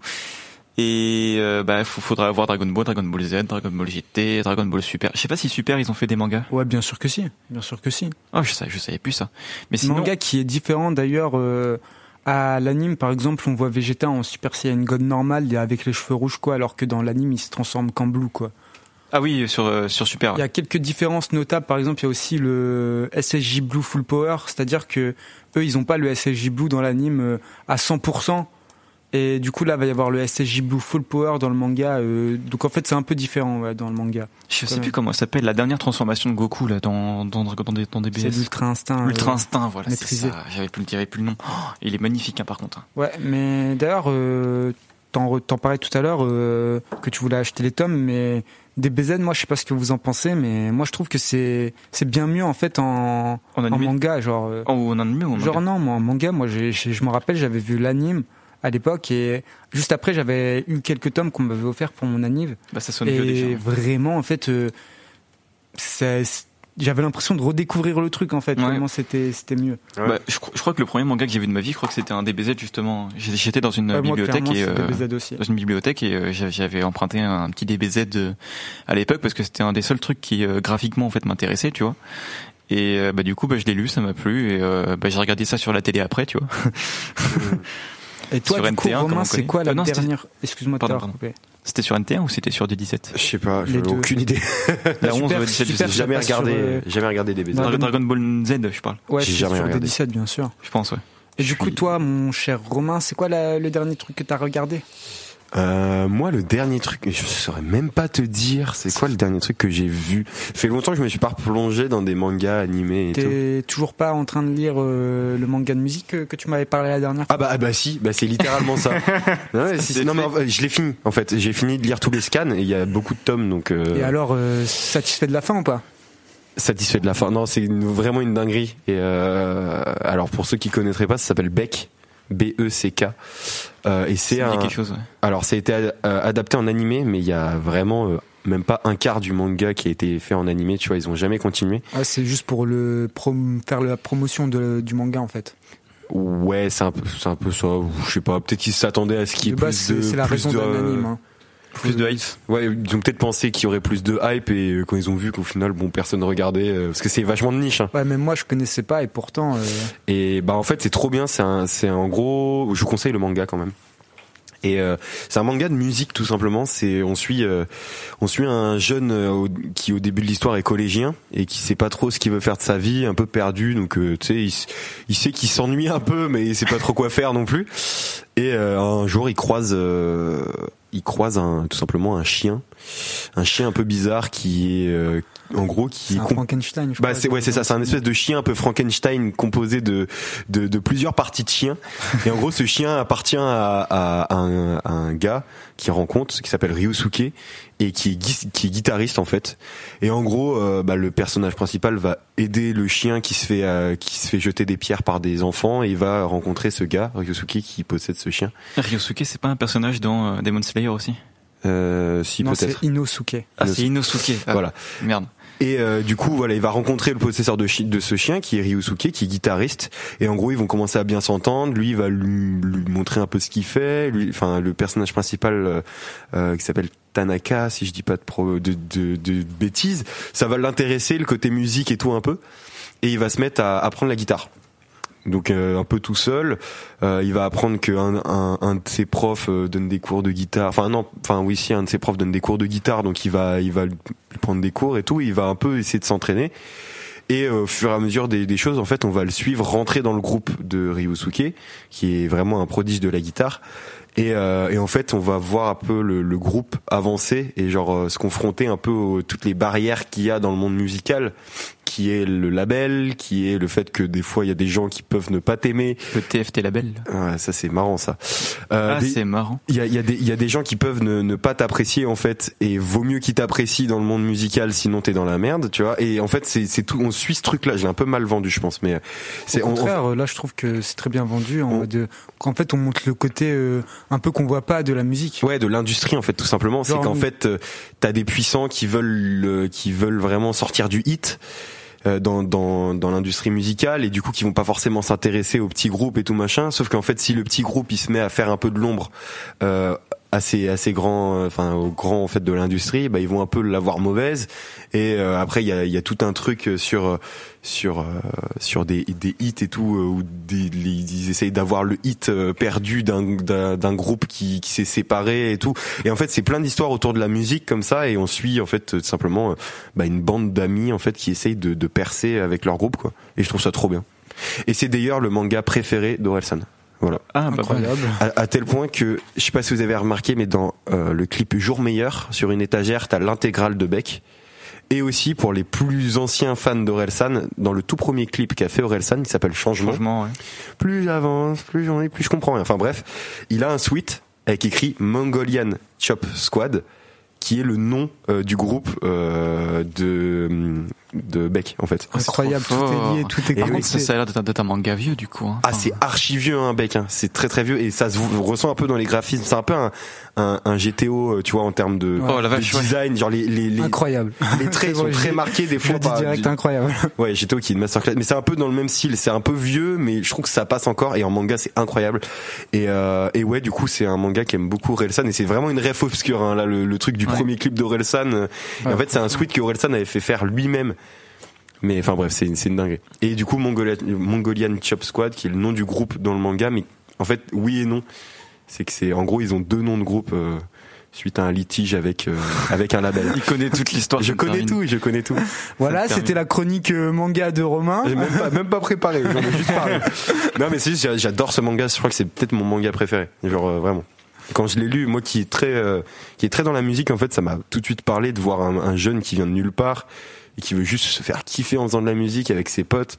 Et euh, bah, faut- faudra avoir Dragon Ball, Dragon Ball Z, Dragon Ball GT, Dragon Ball Super. Je sais pas si Super ils ont fait des mangas. Ouais, bien sûr que si. Bien sûr que si. Oh, je savais, je savais plus ça. Mais sinon, Manga qui est différent d'ailleurs euh, à l'anime, par exemple, on voit Vegeta en Super Saiyan God normal avec les cheveux rouges, quoi, alors que dans l'anime, il se transforme qu'en blue, quoi. Ah oui, sur euh, sur Super. Il y a quelques différences notables. Par exemple, il y a aussi le SSJ Blue Full Power, c'est-à-dire que eux, ils ont pas le SSJ Blue dans l'anime euh, à 100%. Et du coup, là, va y avoir le SSJ Blue Full Power dans le manga. euh, donc en fait, c'est un peu différent ouais, dans le manga. Je sais plus comment ça s'appelle la dernière transformation de Goku là dans dans dans, des, dans des C'est l'Ultra Instinct. Ultra Instinct, voilà, maîtrisé. J'avais plus, j'avais plus le nom. Oh, il est magnifique, hein, par contre. Ouais, mais d'ailleurs, euh, t'en parlais tout à l'heure euh, que tu voulais acheter les tomes, mais DBZ, moi, je sais pas ce que vous en pensez, mais moi, je trouve que c'est c'est bien mieux en fait en, En manga, genre. euh, Oh, en animé ou en manga Genre non, moi en manga, moi j'ai- je me rappelle, j'avais vu l'anime à l'époque et juste après j'avais eu quelques tomes qu'on m'avait offert pour mon anniv Bah ça sonne vieux déjà. et vraiment en fait, euh, c'est- j'avais l'impression de redécouvrir le truc en fait. Ouais. Vraiment c'était c'était mieux. Ouais. Bah, je, cro- je crois que le premier manga que j'ai vu de ma vie, je crois que c'était un DBZ justement. J'étais j'étais dans une Ouais, bibliothèque et euh, DBZ aussi. dans une bibliothèque et euh, j'avais- emprunté un petit DBZ de- à l'époque parce que c'était un des seuls trucs qui euh, graphiquement en fait m'intéressait, tu vois. Et euh, bah du coup bah je l'ai lu, ça m'a plu et euh, bah j'ai regardé ça sur la télé après, tu vois. Et toi, sur du coup, NT1, comme Romain, on c'est quoi la Euh, non, c'était- dernière? Excuse-moi. C'était sur NT1 ou c'était sur D17 Je sais pas, j'ai aucune idée. La 11 Super, ou la 17, je sais jamais sur, regardé, euh, jamais regardé des BZ. Dragon- Dragon Ball Z, je parle. Ouais, J'ai jamais sur regardé. des 17 bien sûr. Je pense, ouais. Et Je du coup, toi, mon cher Romain, c'est quoi la- le dernier truc que t'as regardé? Euh, moi, le dernier truc, je saurais même pas te dire, c'est quoi le dernier truc que j'ai vu? fait longtemps que je me suis pas replongé dans des mangas animés. T'es toujours pas en train de lire euh, le manga de musique que, que tu m'avais parlé la dernière fois Ah bah, ah bah si, bah c'est littéralement ça. non, si, mais je l'ai fini en fait. J'ai fini de lire tous les scans et il y a beaucoup de tomes donc euh, Et alors, euh, satisfait de la fin ou pas? Satisfait de la fin. Non, c'est vraiment une dinguerie. Et euh, alors pour ceux qui connaîtraient pas, ça s'appelle Beck, B E C K. Euh, et c'est un. quelque chose, ouais. Alors ça a été ad- euh, adapté en animé, mais il y a vraiment euh, même pas un quart du manga qui a été fait en animé. Tu vois, ils ont jamais continué. ah, C'est juste pour le prom- faire la promotion de- du manga en fait. Ouais, c'est un peu, c'est un peu ça. Je sais pas. Peut-être qu'ils s'attendaient à ce qu'il y ait De plus de. c'est la plus raison de- d'un anime. hein. Plus de hype. Ouais, ils ont peut-être pensé qu'il y aurait plus de hype et euh, quand ils ont vu qu'au final, bon, personne regardait euh, parce que c'est vachement de niche. Hein. Ouais, même moi je connaissais pas et pourtant. euh, Et bah en fait, c'est trop bien. C'est un, c'est en gros, je vous conseille le manga quand même. Et euh, c'est un manga de musique tout simplement. C'est on suit euh, on suit un jeune euh, au- qui au début de l'histoire est collégien et qui sait pas trop ce qu'il veut faire de sa vie, un peu perdu. Donc euh, tu sais, il, il sait qu'il s'ennuie un peu, mais il sait pas trop quoi faire non plus. Et euh, un jour, il croise euh, il croise un, tout simplement un chien, un chien un peu bizarre qui est euh, en gros qui C'est un Frankenstein. je bah c'est ouais c'est ça, c'est un espèce de chien un peu Frankenstein composé de de, de plusieurs parties de chiens. Et en gros ce chien appartient à, à un, à un gars qui rencontre qui s'appelle Ryusuke et qui est, qui est guitariste en fait. Et en gros euh, bah, le personnage principal va aider le chien qui se fait euh, qui se fait jeter des pierres par des enfants et va rencontrer ce gars Ryusuke qui possède ce chien. Ryosuke, c'est pas un personnage dans euh, Demon Slayer aussi? Euh, si Non, peut-être. c'est Inosuke. Ah, Inosuke. c'est Inosuke. Ah, Voilà. Merde. Et euh, du coup, voilà, il va rencontrer le possesseur de, chi- de ce chien qui est Ryusuke, qui est guitariste. Et en gros, ils vont commencer à bien s'entendre. Lui, il va lui, lui montrer un peu ce qu'il fait. Lui, enfin, le personnage principal euh, euh, qui s'appelle Tanaka, si je dis pas de, pro, de, de, de bêtises, ça va l'intéresser, le côté musique et tout un peu. Et il va se mettre à apprendre la guitare. Donc euh, un peu tout seul, Euh, il va apprendre qu'un un, un de ses profs euh, donne des cours de guitare. Enfin non, enfin oui si un de ses profs donne des cours de guitare, donc il va il va lui prendre des cours et tout. Il va un peu essayer de s'entraîner. Et euh, au fur et à mesure des, des choses, en fait, on va le suivre rentrer dans le groupe de Ryusuke, qui est vraiment un prodige de la guitare. Et, euh, et en fait, on va voir un peu le, le groupe avancer et genre euh, se confronter un peu aux toutes les barrières qu'il y a dans le monde musical, qui est le label, qui est le fait que des fois il y a des gens qui peuvent ne pas t'aimer. Le TFT label. Ouais, ça c'est marrant ça. Euh, ah, c'est marrant. il y a, il y, a des- il y a des gens qui peuvent ne, ne pas t'apprécier en fait et vaut mieux qu'ils t'apprécient dans le monde musical sinon t'es dans la merde tu vois et en fait c'est c'est tout on suit ce truc là j'ai un peu mal vendu je pense mais c'est Au on- on- contraire, là je trouve que c'est très bien vendu en On- mode euh, qu'en fait on montre le côté euh, un peu qu'on voit pas de la musique. Ouais, de l'industrie en fait, tout simplement. C'est qu'en fait, euh, t'as des puissants qui veulent, euh, qui veulent vraiment sortir du hit euh, dans dans dans l'industrie musicale et du coup qui vont pas forcément s'intéresser aux petits groupes et tout machin. Sauf qu'en fait, si le petit groupe il se met à faire un peu de l'ombre. Euh, assez assez grands, euh, enfin aux grands en fait de l'industrie, bah ils vont un peu l'avoir mauvaise. Et euh, après il y a, il y a tout un truc sur euh, sur euh, sur des des hits et tout où des, ils essayent d'avoir le hit perdu d'un d'un groupe qui qui s'est séparé et tout. Et en fait c'est plein d'histoires autour de la musique comme ça et on suit en fait simplement bah, une bande d'amis en fait qui essayent de de percer avec leur groupe quoi. Et je trouve ça trop bien. Et c'est d'ailleurs le manga préféré d'Orelsan. Voilà. Ah, bah, Incroyable. À, à tel point que, je sais pas si vous avez remarqué, mais dans euh, le clip Jour meilleur, sur une étagère, t'as l'intégrale de Beck. Et aussi, pour les plus anciens fans d'Orelsan, dans le tout premier clip qu'a fait Orelsan, qui s'appelle Changement, changement, ouais. plus j'avance, plus j'en ai, plus je comprends rien. Enfin bref, il a un suite avec écrit Mongolian Chop Squad, qui est le nom euh, du groupe euh, de de Beck en fait. Incroyable, trop tout est lié, tout est Et Par oui, contre, ça, a l'air d'être un- manga vieux, du coup. hein. Ah, c'est archi vieux, hein, Beck. Hein. C'est très très vieux et ça se ressent un peu dans les graphismes. C'est un peu un, un, un GTO, euh, tu vois, en termes de, Oh, la de vache, ouais. design. Genre les les les, Incroyable. les traits sont très marqués des fois. par- direct, incroyable. Ouais, GTO qui est une masterclass, mais c'est un peu dans le même style. C'est un peu vieux, mais je trouve que ça passe encore. Et en manga, c'est incroyable. Et euh, et ouais, du coup, c'est un manga qui aime beaucoup Orelsan et c'est vraiment une ref obscure. Hein, là, le, le truc du Ouais. premier clip d'Orelsan. euh, et en fait, c'est un sweat que Orelsan avait fait faire lui-même. Mais enfin bref, c'est une, dinguerie. Et du coup, Mongolian, Mongolian Chop Squad, qui est le nom du groupe dans le manga, mais en fait, oui et non. C'est que c'est, en gros, ils ont deux noms de groupe euh, suite à un litige avec euh, avec un label. Il connaît toute l'histoire. Je connais Karine. tout, je connais tout. Voilà, c'était la chronique euh, manga de Romain. J'ai même pas, même pas préparé, j'en ai juste parlé. Non, mais c'est juste, j'a- j'adore ce manga. Je crois que c'est peut-être mon manga préféré. Genre euh, vraiment. Quand je l'ai lu, moi qui est très, euh, qui est très dans la musique, en fait, ça m'a tout de suite parlé de voir un, un jeune qui vient de nulle part et qui veut juste se faire kiffer en faisant de la musique avec ses potes.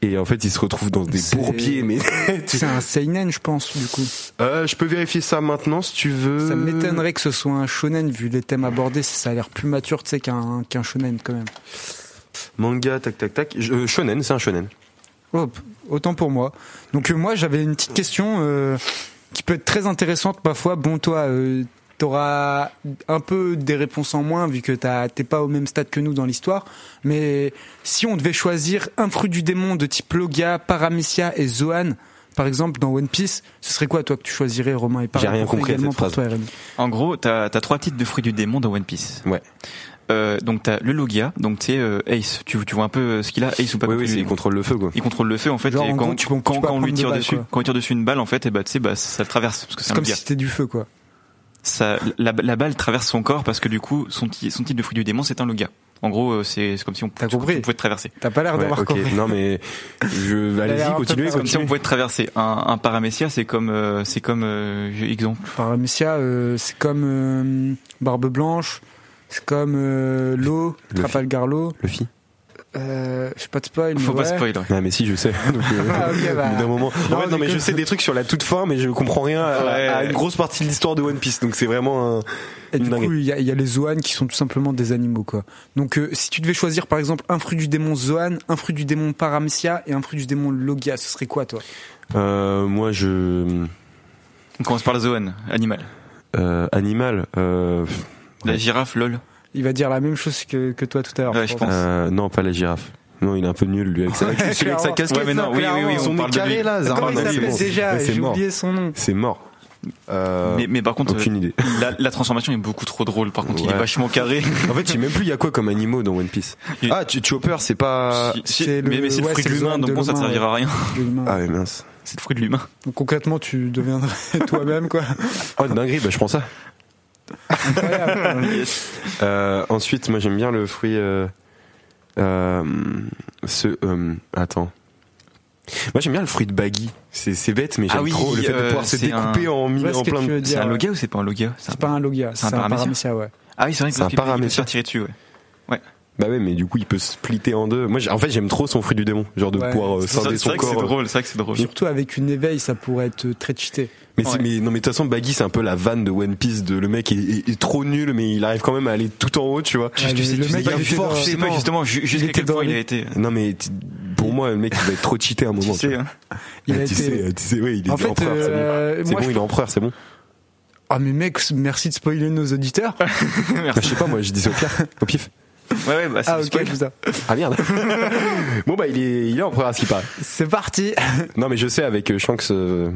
Et en fait, il se retrouve dans des bourbiers. Mais C'est un seinen, je pense, du coup. euh, je peux vérifier ça maintenant si tu veux. Ça m'étonnerait que ce soit un shonen vu les thèmes abordés. Ça a l'air plus mature, tu sais, qu'un qu'un shonen quand même. Manga, tac, tac, tac. Euh, shonen, c'est un shonen. Hop, autant pour moi. Donc euh, moi j'avais une petite question qui peut être très intéressante parfois. Bon toi, euh, t'auras un peu des réponses en moins vu que t'as- t'es pas au même stade que nous dans l'histoire. Mais si on devait choisir un fruit du démon de type Logia, Paramecia et Zoan, par exemple dans One Piece, ce serait quoi toi que tu choisirais Romain et J'ai rien pour- compris à également cette pour phrase. toi, Rémi? En gros, t'as as trois titres de fruits du démon dans One Piece. Ouais. Euh, donc t'as le Logia, donc c'est euh, Ace. Tu, tu vois un peu euh, ce qu'il a, Ace ou pas Oui, oui, il contrôle le feu, quoi. Il contrôle le feu en fait. Genre, et en quand, gros, tu quand, tu quand on lui tire dessus, quoi. quand il tire dessus une balle en fait, et bah tu sais, bah ça le traverse parce que c'est comme si c'était du feu quoi. Ça, la, la balle traverse son corps parce que du coup son, son type de fruit du démon c'est un Logia. En gros, euh, c'est c'est comme si on, compris te traverser. T'as pas l'air Ouais, d'avoir ok. compris. Non, mais je, allez-y, continuez, peur. Comme si on pouvait traverser. Un, un paramécia, c'est comme, euh, c'est comme, euh, exemple. Paramecia, euh, c'est comme euh, Barbe Blanche, c'est comme euh, l'eau. Trafalgar l'eau. Luffy. Euh, je pas de spoil, Faut mais pas ouais. spoiler. Ah mais si je sais. Donc, euh, Ah, bah. d'un moment. Non, En fait, non mais je sais des trucs sur la toute fin, mais je comprends rien à, Ouais. à une grosse partie de l'histoire de One Piece. Donc c'est vraiment un. Et une du coup, il y a, il y a les Zoan qui sont tout simplement des animaux, quoi. Donc, euh, si tu devais choisir, par exemple, un fruit du démon Zoan, un fruit du démon Paramecia et un fruit du démon Logia, ce serait quoi, toi? Euh, moi je On commence par la zone, animal. euh, animal. Euh, La girafe, lol. Il va dire la même chose que, que toi tout à l'heure. Ouais, je pense. euh, non pas la girafe. Non il est un peu nul lui avec sa, celui avec sa casquette. Ouais, mais non, oui, oui, oui, on parle nez de carré lui. là. Zara, Comment il s'appelle déjà J'ai mort. oublié son nom. C'est mort. Euh, Mais, mais par contre, aucune euh, idée. la, la transformation est beaucoup trop drôle. Par contre, il est vachement carré. En fait, je sais même plus il y a quoi comme animaux dans One Piece. Ah, tu- Chopper, c'est pas. Si- si- c'est le- mais mais c'est le fruit c'est de l'humain, donc bon, ça te l'humain, servira à rien. Ah mince. C'est le fruit de l'humain. Donc, concrètement, tu deviendrais toi-même, quoi. Oh, dinguerie, bah je prends ça. Incroyable. Euh, ensuite, moi j'aime bien le fruit. Euh, euh, ce, euh, attends. Moi j'aime bien le fruit de baggy. C'est c'est bête, mais j'aime Ah oui, trop le fait de pouvoir se c'est découper un- en, mille en que plein de. C'est un ouais. Logia ou c'est pas un Logia? C'est pas un Logia, C'est un c'est un ouais. Ah oui, c'est vrai que C'est un paramécia. tirer dessus, ouais. Bah ouais, mais du coup il peut se splitter en deux. Moi j'ai- en fait j'aime trop son fruit du démon, genre de Ouais. pouvoir euh, C'est scinder c'est son vrai que c'est corps. drôle, c'est vrai que c'est drôle. Surtout avec une éveil, ça pourrait être très cheaté. Mais, c'est- Ouais. mais non mais de toute façon baggy c'est un peu la vanne de One Piece de le mec est, est- est trop nul mais il arrive quand même à aller tout en haut, tu vois. Ouais, le- le sais- mec, il y a il était dans- forcément- Je sais pas justement ju- jusqu'à quel point il a été. Non mais pour moi le mec il va être trop cheaté à un moment. Tu sais, hein. Il Ah, a tu été- sais, tu sais, oui, il est En fait, empereur, c'est bon. euh, C'est moi, bon, il est empereur, c'est bon. Ah mais mec, merci de spoiler nos auditeurs. Bah, je sais pas, moi, je dis ça au pire, au pif. Ouais, ouais, bah c'est Ah ok, Ah merde. bon bah il est, il est empereur à ce qui paraît. c'est parti. Non mais je sais avec euh, Shanks, euh,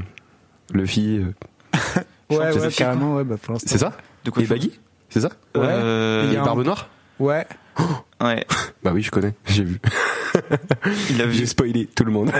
Luffy. euh, Ouais, ouais, carrément, ouais, bah pour l'instant. C'est ça De quoi Et Baggy C'est ça Ouais. Euh, Il y a un- Barbe Noire Ouais. Ouais, Bah oui, je connais, j'ai vu. il a vu. J'ai spoilé tout le monde.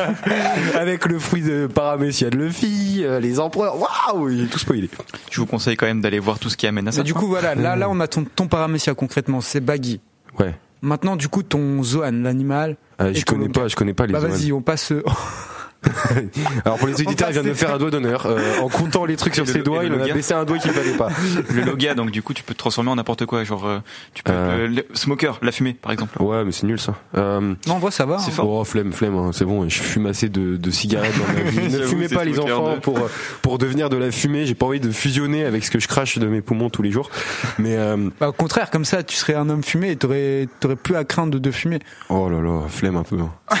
Avec le fruit de Paramécia de Luffy, euh, les empereurs, waouh, j'ai tout spoilé. Je vous conseille quand même d'aller voir tout ce qui amène à ça. Mais du coup, voilà, là, là, on a ton, ton paramécia concrètement, c'est Baggy. Ouais. Maintenant, du coup, ton Zoan, l'animal. Euh, je connais pas, je connais pas les Bah vas-y, on passe. Alors pour les auditeurs, il vient de me faire un doigt d'honneur. Euh, en comptant les trucs sur ses doigts, il en a baissé un doigt qu'il fallait pas. le Loga, donc du coup, tu peux te transformer en n'importe quoi. Genre, euh, tu peux Euh. le- le smoker, la fumée, par exemple. Ouais, mais c'est nul ça. Euh, Non, vrai, ça va. C'est hein. fort. Oh, flemme, flemme, hein, c'est bon, je fume assez de, de cigarettes dans ma vie. ne fumez pas les enfants de- pour, pour devenir de la fumée. J'ai pas envie de fusionner avec ce que je crache de mes poumons tous les jours. Mais, euh, Bah, au contraire, comme ça, tu serais un homme fumé et t'aurais, t'aurais plus à craindre de, de fumer. oh là là, flemme un peu. hein. Ça,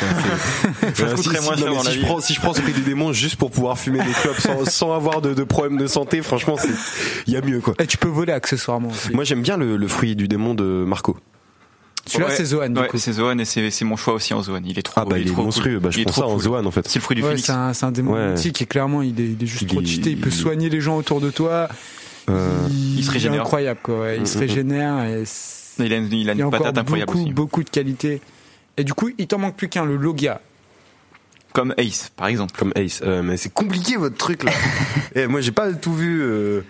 Ça Euh, coûterait moins cher dans la vie. Prends, si je prends ce prix des démons juste pour pouvoir fumer des clopes sans, sans avoir de, de problème de santé, franchement, il y a mieux, quoi. Et tu peux voler accessoirement aussi. Moi, j'aime bien le, le fruit du démon de Marco. Celui-là, Ouais. c'est Zoan, du Ouais, c'est Zoan et c'est mon choix aussi en Zoan. Il est trop. Ah, bah, il est trop monstrueux. cool. Bah, je Il est prends trop ça en cool. Zoan, en fait. C'est le fruit du Ouais, phénix. c'est un, démon Ouais. mythique et clairement, il est, il est juste Il trop est- cheaté. Il peut soigner les gens autour de toi. Euh, Il se régénère. incroyable, quoi. Il se Mhm. régénère et c'est- Il a une, il a il y a une patate incroyable beaucoup, aussi. beaucoup de qualité. Et du coup, il t'en manque plus qu'un, le Logia. Comme Ace, par exemple. Comme Ace. Euh, mais c'est compliqué votre truc là. Eh, moi j'ai pas tout vu. euh,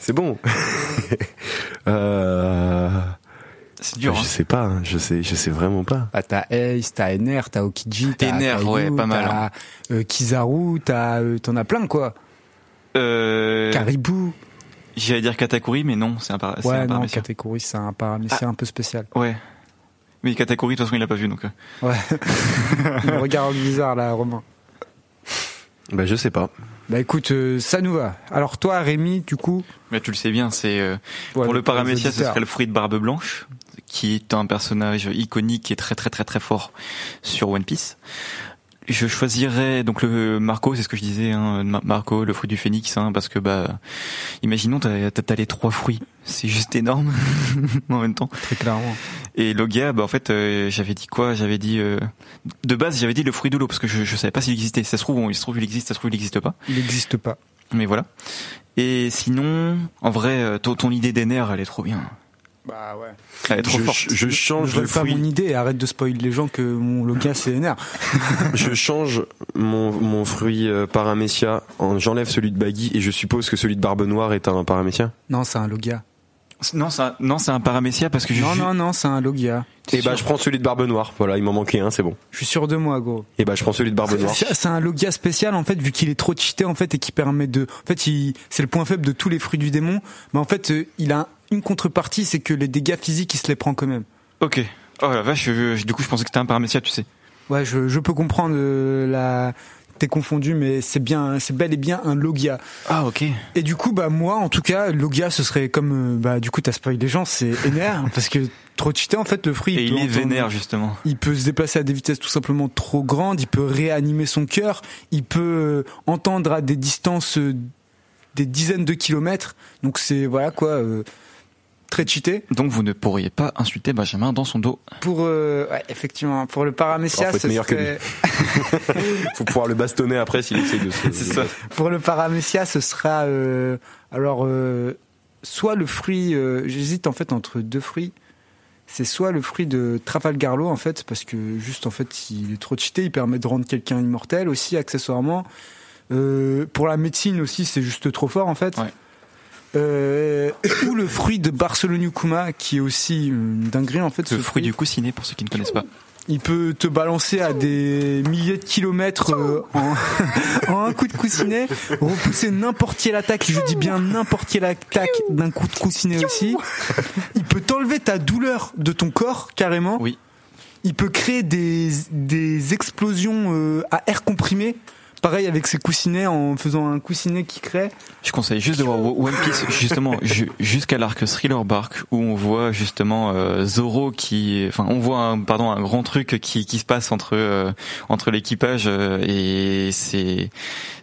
C'est bon. euh... C'est dur. je hein. sais pas. hein, Je sais. Je sais vraiment pas. Bah, t'as Ace, t'as Ener, t'as Okiji, t'as Ener, ouais, pas mal, hein. T'as euh, Kizaru, t'as, euh, t'en as plein, quoi. Euh, Caribou. J'allais dire Katakuri, mais non, c'est un, par- c'est Ouais, un non. Katekuri, c'est un paramécia un peu spécial. Ouais. Mais Katakuri, de toute façon, il l'a pas vu, donc. euh. Ouais. Il regarde bizarre, là, Romain. Bah je sais pas. Bah écoute, euh, ça nous va. Alors toi, Rémi, du coup, Mais tu le sais bien, c'est euh, ouais, pour le paramécia, ce serait le fruit de Barbe Blanche, qui est un personnage iconique et très très très très fort sur One Piece. Je choisirais donc le Marco, c'est ce que je disais, hein, Ma- Marco, le fruit du phénix, hein, parce que bah, imaginons t'as les trois fruits, c'est juste énorme en même temps. très clairement. Et Logia, bah en fait, euh, j'avais dit quoi? J'avais dit euh, de base, j'avais dit le fruit de l'eau parce que je, je savais pas s'il existait. Ça se trouve, il se trouve il existe, ça se trouve il n'existe pas. Il n'existe pas. Mais voilà. Et sinon, en vrai, euh, ton, ton idée des nerfs, elle est trop bien. Bah ouais. Elle est trop je, forte. je change Je le veux pas fruit. mon idée et arrête de spoiler les gens que mon Logia c'est Ener. je change mon, mon fruit euh, paramécia. en- J'enlève celui de Baggy et je suppose que celui de Barbe Noire est un paramécia? Non, c'est un Logia. Non, c'est un, non, c'est un paramécia parce que je Non, non, non, c'est un Logia. Et bah sûr je prends celui de Barbe Noire. Voilà, il m'en manquait un, c'est bon. Je suis sûr de moi, gros. Et bah je prends celui de Barbe Noire. C'est un Logia spécial en fait, vu qu'il est trop cheaté en fait et qui permet de. En fait, il- c'est le point faible de tous les fruits du démon. Mais en fait, euh, il a une contrepartie, c'est que les dégâts physiques, il se les prend quand même. Ok. Oh la vache, je- je- du coup, je pensais que c'était un paramécia, tu sais. Ouais, je, je peux comprendre euh, la. T'es confondu, mais c'est bien, c'est bel et bien un Logia. Ah, ok. Et du coup, bah moi, en tout cas, Logia, ce serait comme, euh, bah du coup, t'as spoilé les gens, c'est Ener, parce que trop cheaté, en fait, le fruit. Et il est entendre- vénère, justement. Il peut se déplacer à des vitesses tout simplement trop grandes. Il peut réanimer son cœur. Il peut euh, entendre à des distances euh, des dizaines de kilomètres. Donc c'est voilà quoi, euh, très cheaté. Donc, vous ne pourriez pas insulter Benjamin dans son dos. Pour euh, ouais, effectivement, pour le paramécia, Alors, faut être meilleur que Faut pouvoir le bastonner après s'il essaye de se. C'est ça. pour le paramécia, ce sera euh, alors euh, soit le fruit. euh, J'hésite en fait entre deux fruits. C'est soit le fruit de Trafalgarlo en fait, parce que juste en fait il est trop cheaté, il permet de rendre quelqu'un immortel aussi accessoirement. Euh, pour la médecine aussi, c'est juste trop fort en fait. Ouais. Euh, ou le fruit de Barcelonukuma qui est aussi une dinguerie en fait. Le ce fruit du coussinet, pour ceux qui ne connaissent pas. il peut te balancer à des milliers de kilomètres euh, en, en un coup de coussinet, repousser n'importe quelle attaque, je dis bien n'importe quelle attaque d'un coup de coussinet aussi. Il peut t'enlever ta douleur de ton corps carrément. Oui. Il peut créer des, des explosions euh, à air comprimé. Pareil avec ses coussinets en faisant un coussinet qui crée. Je conseille juste de voir One Piece justement ju- jusqu'à l'arc Thriller Bark où on voit justement euh, Zoro qui, enfin on voit un, pardon un grand truc qui, qui se passe entre euh, entre l'équipage euh, et c'est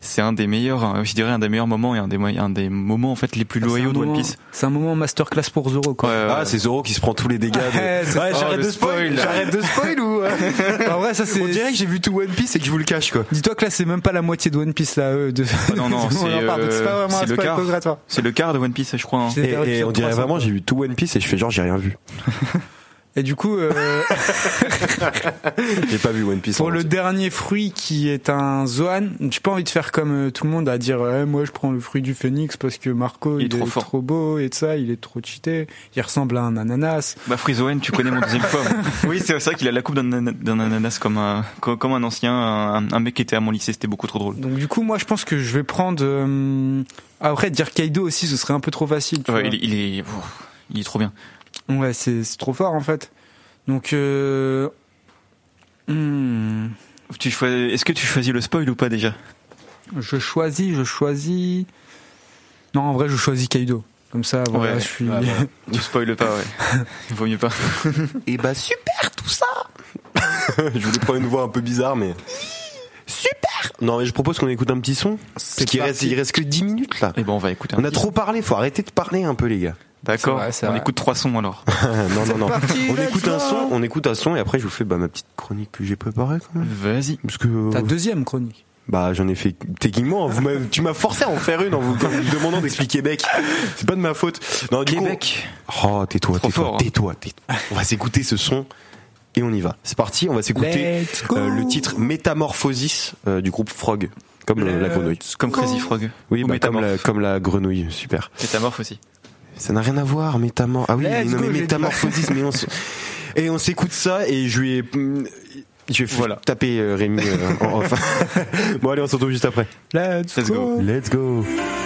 c'est un des meilleurs, hein, je dirais un des meilleurs moments et un des un des moments en fait les plus C'est loyaux de One Piece. C'est un moment masterclass pour Zoro quoi. Ouais, ouais, Ah, c'est Zoro qui se prend tous les dégâts. De... Ouais, j'arrête Oh, de spoil. spoil. J'arrête de spoil ou. En vrai ça c'est. On dirait que j'ai vu tout One Piece et que je vous le cache quoi. Dis-toi que là c'est même pas pas la moitié de One Piece là. euh, de... Ah non, non, on c'est, pas euh, vraiment un c'est le quart. C'est le quart de One Piece, je crois. hein. C'est Et, vers et on dirait 300, vraiment, j'ai vu tout One Piece et je fais genre, j'ai rien vu. Et du coup, euh, J'ai pas vu One Piece. pour le dernier fruit qui est un Zoan, j'ai pas envie de faire comme euh, tout le monde à dire ouais, moi je prends le fruit du phénix parce que Marco Il est trop est fort. trop beau et de ça, il est trop cheaté, il ressemble à un ananas. Bah Frizoen, tu connais mon deuxième pomme. Oui, c'est vrai qu'il a la coupe d'un ana- d'un ananas comme un co- comme un ancien, un, un mec qui était à mon lycée, c'était beaucoup trop drôle. Donc du coup, moi je pense que je vais prendre. euh, Après, dire Kaido aussi, ce serait un peu trop facile. tu Ouais, vois. il, est- il est il est trop bien. Ouais, c'est c'est trop fort en fait. Donc, euh... hmm, Tu choisis, est-ce que tu choisis le spoil ou pas déjà? Je choisis, je choisis. Non, en vrai, je choisis Kaido. Comme ça, voilà, Ouais. je suis. Bah. Tu spoiles pas, ouais. Il vaut mieux pas. Et bah super tout ça Je voulais prendre une voix un peu bizarre mais... Super Non mais je propose qu'on écoute un petit son. Parce qu'il reste, il reste que 10 minutes là. Et bon, on va écouter. un On a petit- trop parlé, faut arrêter de parler un peu les gars. D'accord. On vrai. écoute trois sons alors. non non non. parti, on écoute un son, on écoute un son et après je vous fais bah, ma petite chronique que j'ai préparée quand même. Vas-y. Parce que Ta deuxième chronique. bah j'en ai fait techniquement. Vous tu m'as forcé à en faire une en vous, en demandant d'expliquer Québec. C'est pas de ma faute. Non du coup- Québec. Oh tais-toi, hein. tais-toi, tais-toi. On va s'écouter ce son et on y va. C'est parti, on va s'écouter euh, le titre Métamorphosis euh, du groupe Frog, comme le- la grenouille. Comme Crazy Frog. Oui, Ou bah, comme, la, Métamorphe. comme la grenouille, super. Métamorphe aussi. Ça n'a rien à voir, métamor. Ah oui, Let's non, go, mais métamorphosis, mais on s- et on s'écoute ça et je lui ai, je vais Voilà. taper euh, Rémi. euh, en- enfin, bon allez, on se retrouve juste après. Let's, Let's go. Let's go.「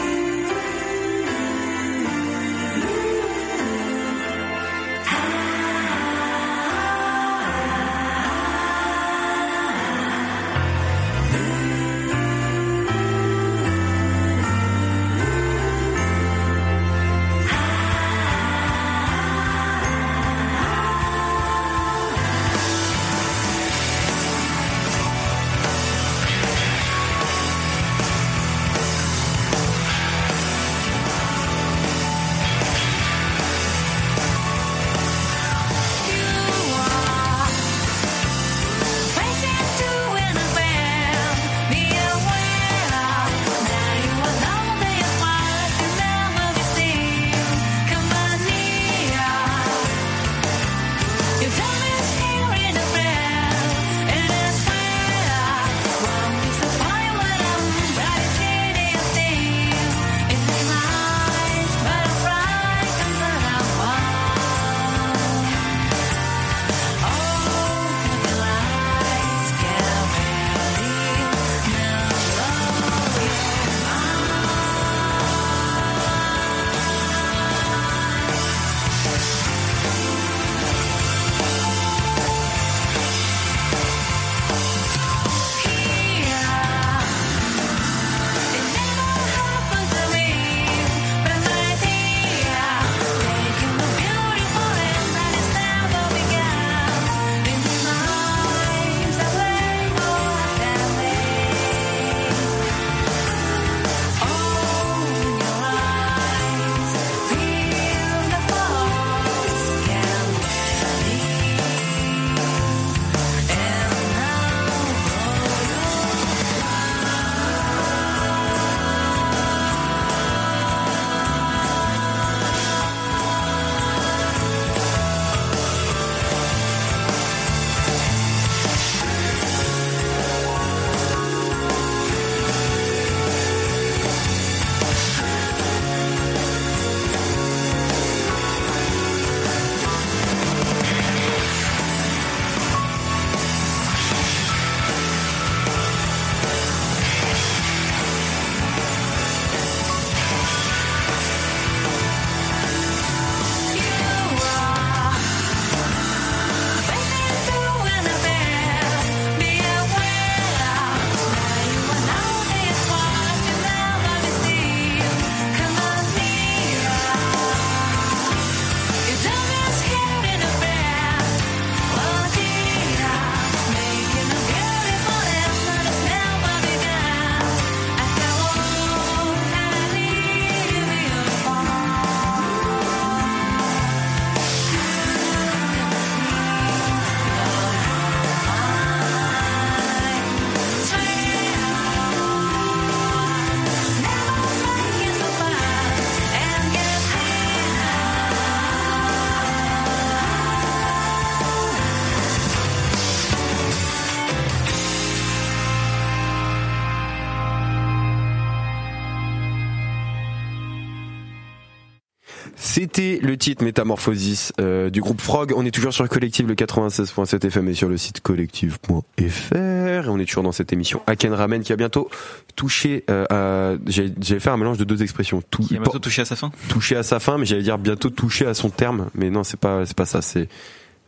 C'était le titre Métamorphosis euh, du groupe Frog. On est toujours sur le collectif le 96.7 FM et sur le site collectif.fr. Et on est toujours dans cette émission Aken Ramen qui a bientôt touché euh, à... J'ai fait un mélange de deux expressions. Tout, Qui a bientôt touché à sa fin? touché à sa fin, mais j'allais dire bientôt touché à son terme. Mais non, c'est pas, c'est pas ça. C'est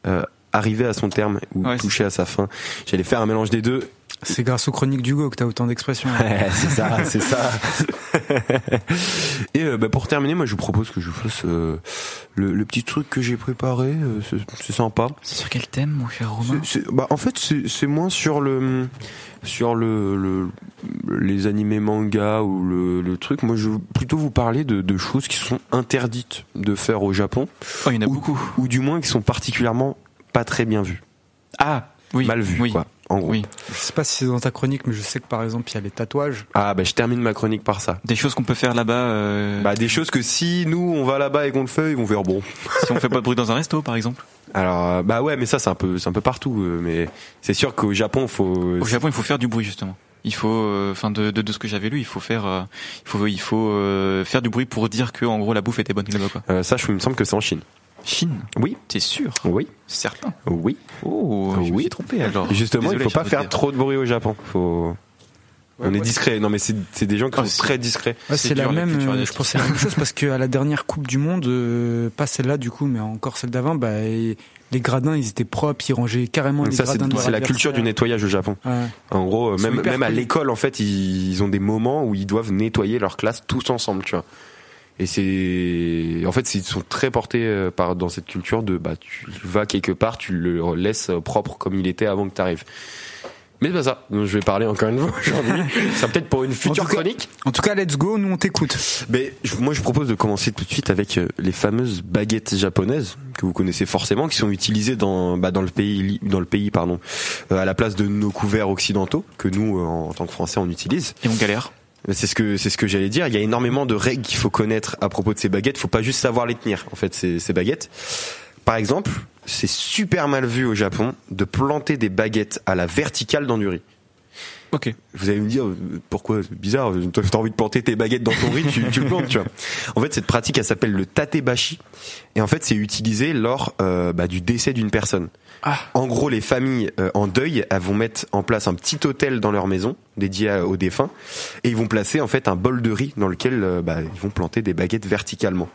euh, arrivé à son terme ou Ouais, touché à sa fin. J'allais faire un mélange des deux. C'est grâce aux chroniques d'Hugo que t'as autant d'expressions. C'est ça, c'est ça. Et euh, bah, pour terminer, moi je vous propose que je vous fasse euh, le, le petit truc que j'ai préparé. euh, c'est- sympa. C'est sur quel thème, mon cher Romain bah, en fait, c'est c'est moins sur le sur le, le les animés manga ou le, le truc. Moi, je veux plutôt vous parler de, de choses qui sont interdites de faire au Japon, Oh, il y en a ou, beaucoup. ou du moins qui sont particulièrement pas très bien vues, Ah, oui. mal vues, Oui. quoi. En gros. Oui. Je sais pas si c'est dans ta chronique, mais je sais que par exemple, il y a les tatouages. Ah, bah je termine ma chronique par ça. Des choses qu'on peut faire là-bas. euh, Bah des choses que si nous on va là-bas et qu'on le fait, ils vont faire bon. si on fait pas de bruit dans un resto, par exemple. Alors euh, bah ouais, mais ça c'est un peu c'est un peu partout. euh, mais c'est sûr qu'au Japon faut. Au Japon, il faut faire du bruit justement. Il faut, euh, enfin de, de, de ce que j'avais lu, il faut faire, euh, il faut, il faut euh, faire du bruit pour dire que en gros la bouffe était bonne là-bas quoi. Ça, je il me semble que c'est en Chine. Chine, Oui, t'es sûr? Oui, Certain. oui. Oh, je me Oui. suis trompé alors. Justement, Désolé, il faut pas faire trop de bruit au Japon. Faut. on est discret. Non mais c'est c'est des gens qui Ah, sont très discrets. Ouais, C'est c'est la dur, la même. culture euh, je asiatique. pense que c'est la même chose parce qu'à la dernière Coupe du Monde, euh, pas celle-là du coup, mais encore celle d'avant, bah, et les gradins ils étaient propres, ils rangeaient carrément les Ça c'est gradins. de c'est la culture du adversaire. nettoyage au Japon. Ouais. En gros, Ils sont même hyper même à l'école en fait, ils, ils ont des moments où ils doivent nettoyer leur classe tous ensemble, tu vois. Et c'est en fait ils sont très portés euh, par dans cette culture de bah tu vas quelque part, tu le laisses propre comme il était avant que tu arrives. Mais c'est pas ça. Donc, je vais parler encore une fois aujourd'hui. Ça peut-être pour une future En tout cas- chronique. En tout cas, let's go, nous on t'écoute. Mais je- moi, je propose de commencer tout de suite avec euh, les fameuses baguettes japonaises que vous connaissez forcément, qui sont utilisées dans bah, dans le pays dans le pays pardon euh, à la place de nos couverts occidentaux que nous, euh, en tant que Français, on utilise. Et on galère. C'est ce que c'est ce que j'allais dire. Il y a énormément de règles qu'il faut connaître à propos de ces baguettes. Faut pas juste savoir les tenir. En fait, ces, ces baguettes. Par exemple, c'est super mal vu au Japon de planter des baguettes à la verticale dans du riz. Ok. Vous allez me dire pourquoi? C'est bizarre, t'as envie de planter tes baguettes dans ton riz, tu, tu le plantes, tu vois. En fait, cette pratique, elle s'appelle le tatebashi, et en fait, c'est utilisé lors euh, bah, du décès d'une personne. Ah. En gros, les familles euh, en deuil, elles vont mettre en place un petit hôtel dans leur maison dédié à- aux défunts, et ils vont placer en fait un bol de riz dans lequel euh, bah, ils vont planter des baguettes verticalement.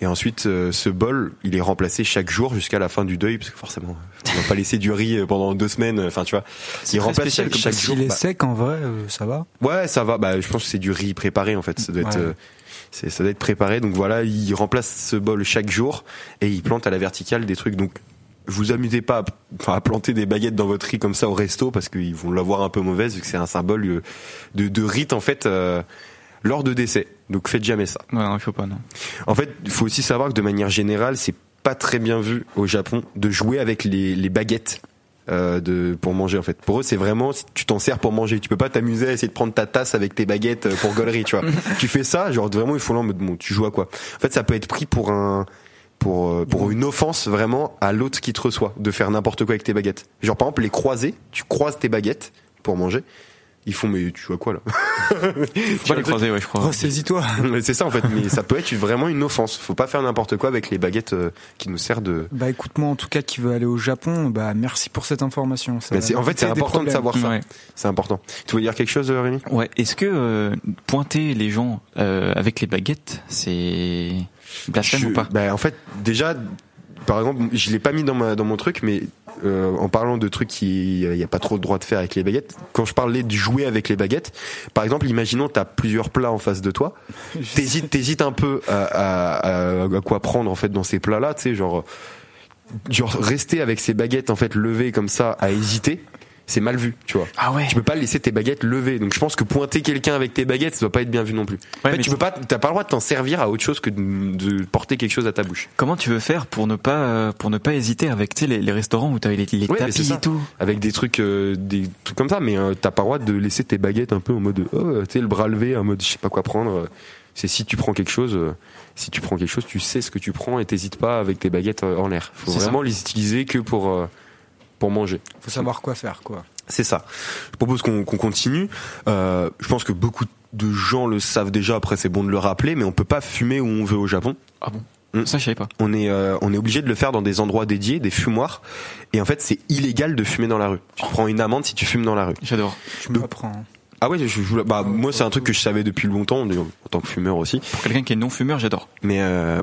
Et ensuite, euh, ce bol, il est remplacé chaque jour jusqu'à la fin du deuil, parce que forcément, on va pas laisser du riz euh, pendant deux semaines. Enfin, tu vois, il très remplace spécial chaque, chaque jour. S'il est bah, sec en vrai, euh, ça va. Ouais, ça va. Bah, je pense que c'est du riz préparé en fait. Ça doit être, Ouais. euh, c'est, ça doit être préparé. Donc voilà, il remplace ce bol chaque jour et il plante à la verticale des trucs. Donc vous amusez pas à, à planter des baguettes dans votre riz comme ça au resto parce qu'ils vont l'avoir un peu mauvaise vu que c'est un symbole euh, de, de rite en fait euh, lors de décès. Donc faites jamais ça. Ouais, non, il faut pas non. En fait, il faut aussi savoir que de manière générale, c'est pas très bien vu au Japon de jouer avec les, les baguettes. euh, de pour manger en fait pour eux c'est vraiment tu t'en sers pour manger tu peux pas t'amuser à essayer de prendre ta tasse avec tes baguettes euh, pour gaulerie tu vois tu fais ça genre vraiment il faut là bon tu joues à quoi? En fait ça peut être pris pour un pour euh, pour une offense vraiment à l'autre qui te reçoit de faire n'importe quoi avec tes baguettes genre par exemple les croiser tu croises tes baguettes pour manger ils font mais tu joues à quoi là Faut pas les croiser, ouais, je crois. Ressaisis-toi. Mais c'est ça en fait, mais ça peut être vraiment une offense. Faut pas faire n'importe quoi avec les baguettes euh, qui nous servent de. Bah écoute, moi en tout cas qui veut aller au Japon, bah merci pour cette information. Ça en fait, c'est important de savoir ça. Ouais. C'est important. Tu veux dire quelque chose, Rémi? Ouais. Est-ce que euh, pointer les gens euh, avec les baguettes, c'est blasphème Je- ou pas bah, En fait, déjà, par exemple, je l'ai pas mis dans ma dans mon truc, mais euh, en parlant de trucs qui il y a pas trop le droit de faire avec les baguettes. Quand je parlais de jouer avec les baguettes, par exemple, imaginons t'as plusieurs plats en face de toi. T'hésites, t'hésites un peu à, à, à- à quoi prendre en fait dans ces plats-là, tu sais, genre genre rester avec ces baguettes en fait levées comme ça à hésiter. C'est mal vu, tu vois. Ah ouais. Tu peux pas laisser tes baguettes levées. Donc je pense que pointer quelqu'un avec tes baguettes, ça doit pas être bien vu non plus. en Ouais, fait, mais tu peux pas, t'as pas le droit de t'en servir à autre chose que de, de porter quelque chose à ta bouche. Comment tu veux faire pour ne pas euh, pour ne pas hésiter avec tu sais, les, les restaurants où t'as les, les Ouais, tapis et tout? Avec des trucs, euh, des trucs comme ça, mais euh, t'as pas le droit de laisser tes baguettes un peu en mode, oh, tu sais, le bras levé, en mode, je sais pas quoi prendre. C'est si tu prends quelque chose, euh, si tu prends quelque chose, tu sais ce que tu prends et t'hésites pas avec tes baguettes euh, en l'air. Faut C'est vraiment les utiliser que pour euh, pour manger. Faut savoir quoi faire quoi. C'est ça. Je propose qu'on qu'on continue. Euh, je pense que beaucoup de gens le savent déjà. Après, c'est bon de le rappeler, mais on peut pas fumer où on veut au Japon. Ah bon? Ça, je savais pas. On est, euh, on est obligé de le faire dans des endroits dédiés, des fumoirs. Et en fait, c'est illégal de fumer dans la rue. Tu te prends une amende si tu fumes dans la rue. J'adore. Tu me l'apprends. Ah ouais, je, je- bah, moi, c'est un truc que je savais depuis longtemps, en tant que fumeur aussi. Pour quelqu'un qui est non-fumeur, j'adore. Mais euh,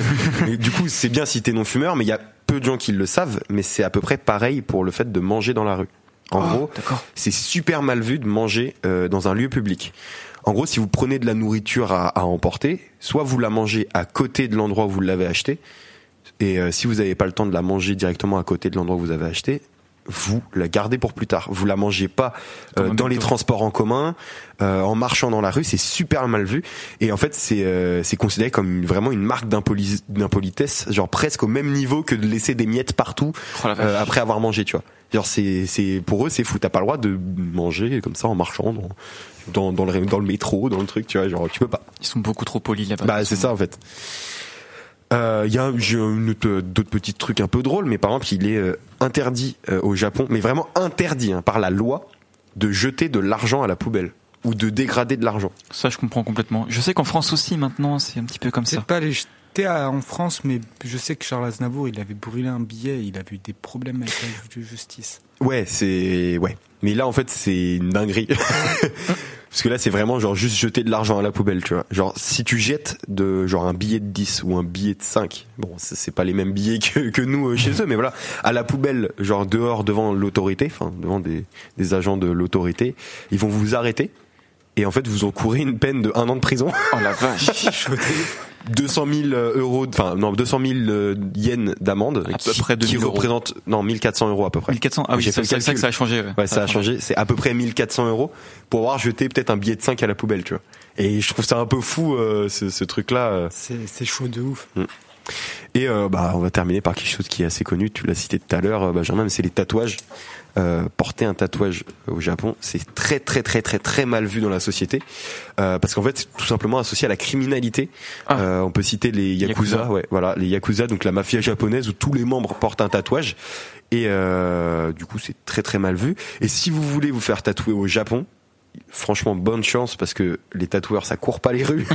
du coup, c'est bien si t'es non fumeur, mais il y a peu de gens qui le savent. Mais c'est à peu près pareil pour le fait de manger dans la rue. En gros, D'accord. c'est super mal vu de manger euh, dans un lieu public. En gros, si vous prenez de la nourriture à, à emporter, soit vous la mangez à côté de l'endroit où vous l'avez acheté, et euh, si vous n'avez pas le temps de la manger directement à côté de l'endroit où vous avez acheté, vous la gardez pour plus tard. Vous la mangez pas euh, dans les transports en commun, euh, en marchant dans la rue, c'est super mal vu. Et en fait, c'est euh, c'est considéré comme vraiment une marque d'impoli- d'impolitesse, genre presque au même niveau que de laisser des miettes partout Oh euh, après avoir mangé, tu vois. Genre c'est c'est pour eux c'est fou. T'as pas le droit de manger comme ça en marchant dans dans, dans le dans le métro, dans le truc, tu vois. Genre tu peux pas. Ils sont beaucoup trop polis là-bas. Bah c'est ça en fait. Euh, Il y a j'ai une autre- d'autres petits trucs un peu drôles, mais par exemple il est euh, interdit euh, au Japon, mais vraiment interdit hein, par la loi de jeter de l'argent à la poubelle ou de dégrader de l'argent. Ça, je comprends complètement. Je sais qu'en France aussi, maintenant, c'est un petit peu comme C'est ça. pas les jeter à- en France, mais je sais que Charles Aznavour, il avait brûlé un billet, il avait eu des problèmes avec la ju- justice. Ouais, c'est ouais. Mais là en fait c'est une dinguerie. Parce que là c'est vraiment genre juste jeter de l'argent à la poubelle, tu vois. Genre si tu jettes de genre un billet de 10 ou un billet de 5. Bon, c'est pas les mêmes billets que, que nous euh, chez eux mais voilà, à la poubelle, genre dehors devant l'autorité, enfin devant des des agents de l'autorité, ils vont vous arrêter et en fait vous encourez une peine de un an de prison. Oh la vache 200 000 euros, enfin non 200 000 euh, yens d'amende, À peu qui- près qui 2000 euros. représente non 1400 euros à peu près. 1400 Ah oui, c'est c'est ça que ça a changé. Ouais, Ouais, ça a changé. C'est à peu près 1400 euros pour avoir jeté peut-être un billet de 5 à la poubelle, tu vois. Et je trouve ça un peu fou, euh, ce, ce truc-là. euh. C'est c'est chaud de ouf. Et euh, bah, on va terminer par quelque chose qui est assez connu. Tu l'as cité tout à l'heure, euh, Benjamin, mais c'est les tatouages. Euh, porter un tatouage au Japon, c'est très très très très très mal vu dans la société euh, parce qu'en fait, c'est tout simplement associé à la criminalité. Ah. Euh, on peut citer les yakuza, Yakuza. ouais, voilà, les yakuza, donc la mafia japonaise où tous les membres portent un tatouage. Et euh, du coup, c'est très très mal vu. Et si vous voulez vous faire tatouer au Japon, franchement, bonne chance parce que les tatoueurs, ça court pas les rues.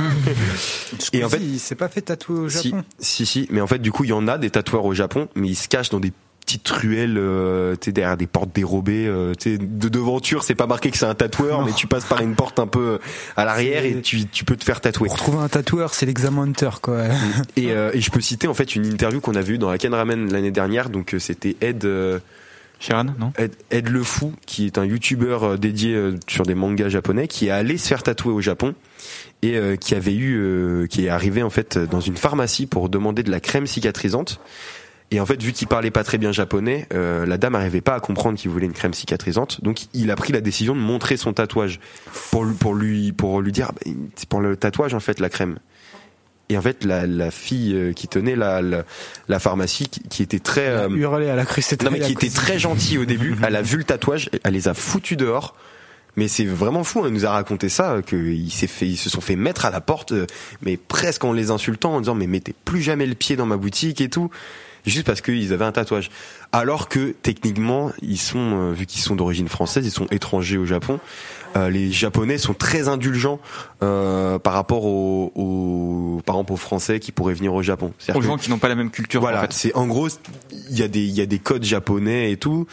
Et en fait- il s'est pas fait tatouer au Si, Japon. si, si. Mais en fait, du coup, il y en a des tatoueurs au Japon, mais ils se cachent dans des petites ruelles, euh, tu sais, derrière des portes dérobées, euh, tu sais, de devanture, c'est pas marqué que c'est un tatoueur, Non. mais tu passes par une porte un peu à l'arrière et tu, tu peux te faire tatouer. Pour trouver un tatoueur, c'est l'examen hunter, quoi. Et, euh, et je peux citer en fait une interview qu'on avait eue dans la Ken Ramen l'année dernière, donc euh, c'était Ed, euh, Shiran, non Ed, Ed Le Fou, qui est un youtubeur euh, dédié euh, sur des mangas japonais, qui est allé se faire tatouer au Japon et euh, qui avait eu, euh, qui est arrivé en fait dans une pharmacie pour demander de la crème cicatrisante. Et en fait, vu qu'il parlait pas très bien japonais, euh, la dame n'arrivait pas à comprendre qu'il voulait une crème cicatrisante. Donc, il a pris la décision de montrer son tatouage pour lui, pour lui, pour lui dire, ah, bah, c'est pour le tatouage en fait la crème. Et en fait, la, la fille euh, qui tenait la, la, la pharmacie, qui, qui était très, euh, Hurler à la non mais qui était très gentille au début. Elle a vu le tatouage, elle les a foutus dehors. Mais c'est vraiment fou. Elle nous a raconté ça, qu'ils s'est fait, ils se sont fait mettre à la porte, euh, mais presque en les insultant, en disant mais mettez plus jamais le pied dans ma boutique et tout, juste parce qu'ils avaient un tatouage. Alors que techniquement, ils sont, euh, vu qu'ils sont d'origine française, ils sont étrangers au Japon. euh, les Japonais sont très indulgents euh, par rapport aux, aux, par exemple aux Français qui pourraient venir au Japon. Aux que- gens qui n'ont pas la même culture, voilà, en fait. c'est en gros, il y a des il y a des codes japonais et tout.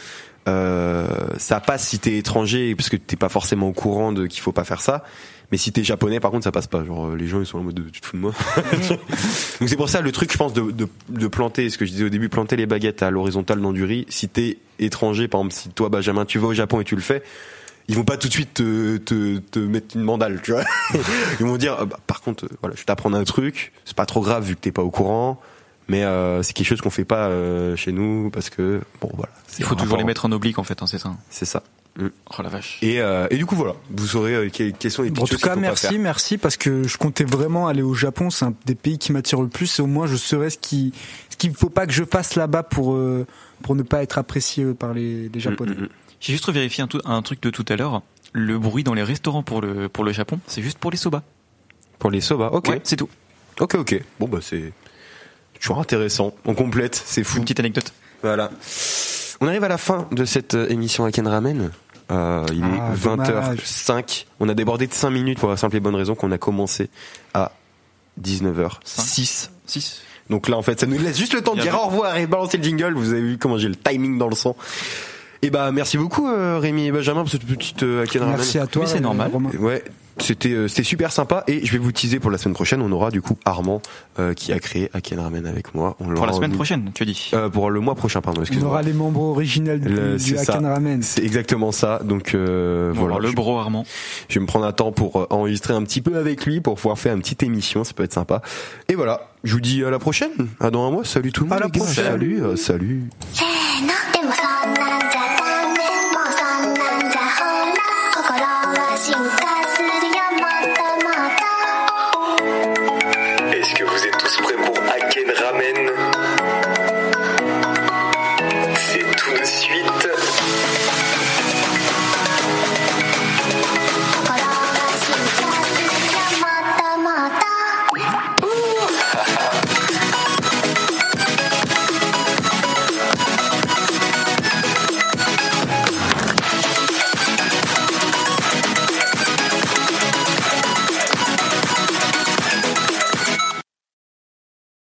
Euh, ça passe si t'es étranger parce que t'es pas forcément au courant de qu'il faut pas faire ça. Mais si t'es japonais, par contre, ça passe pas. Genre, euh, les gens ils sont en mode de, tu te fous de moi. Donc c'est pour ça le truc, je pense, de, de, de planter, ce que je disais au début, planter les baguettes à l'horizontale dans du riz. Si t'es étranger, par exemple, si toi Benjamin, tu vas au Japon et tu le fais, ils vont pas tout de suite te, te, te mettre une mandale, tu vois. Ils vont dire, ah bah, par contre, euh, voilà, je vais t'apprendre un truc, c'est pas trop grave vu que t'es pas au courant, mais euh, c'est quelque chose qu'on fait pas euh, chez nous parce que bon voilà. Il faut toujours les mettre en oblique, en fait, hein, c'est ça. C'est ça. Oh la vache. Et, euh, et du coup voilà, vous saurez euh, quelles, sont les petites En tout cas, merci, merci, parce que je comptais vraiment aller au Japon. C'est un des pays qui m'attire le plus. Et au moins, je saurais ce qui, ce qu'il faut pas que je fasse là-bas pour euh, pour ne pas être apprécié par les, les Japonais. Mm, mm, mm. J'ai juste vérifié un, tout- un truc de tout à l'heure. Le bruit dans les restaurants pour le, pour le Japon, c'est juste pour les soba. Pour les soba, ok, Ouais, c'est tout. ok, ok. Bon bah c'est toujours intéressant. On complète, c'est fou. Une petite anecdote. Voilà. On arrive à la fin de cette euh, émission à Ken Ramen. Euh, il Ah, est dommage. 20h05. On a débordé de 5 minutes pour la simple et bonne raison qu'on a commencé à 19h06. 6. Donc là, en fait, ça nous laisse juste le temps de dire au revoir et balancer le jingle. Vous avez vu comment j'ai le timing dans le son. Et bah, merci beaucoup, euh, Rémi et Benjamin, pour cette petite euh, Aken Ramen. Merci à toi. Oui, c'est normal. Romain. Ouais, c'était euh, c'était super sympa et je vais vous teaser pour la semaine prochaine. On aura du coup Armand euh, qui a créé Aken Ramen avec moi. On Pour la semaine prochaine, tu as dit. Euh, pour le mois prochain, pardon. On aura les membres originaux du, Le- du. Haken Ramen. C'est exactement ça. Donc euh, voilà. le bro Armand. je vais me prendre un temps pour enregistrer un petit peu avec lui pour pouvoir faire une petite émission. Ça peut être sympa. Et voilà. Je vous dis à la prochaine. À dans un mois. Salut tout le monde. À la prochaine. Salut. salut. Say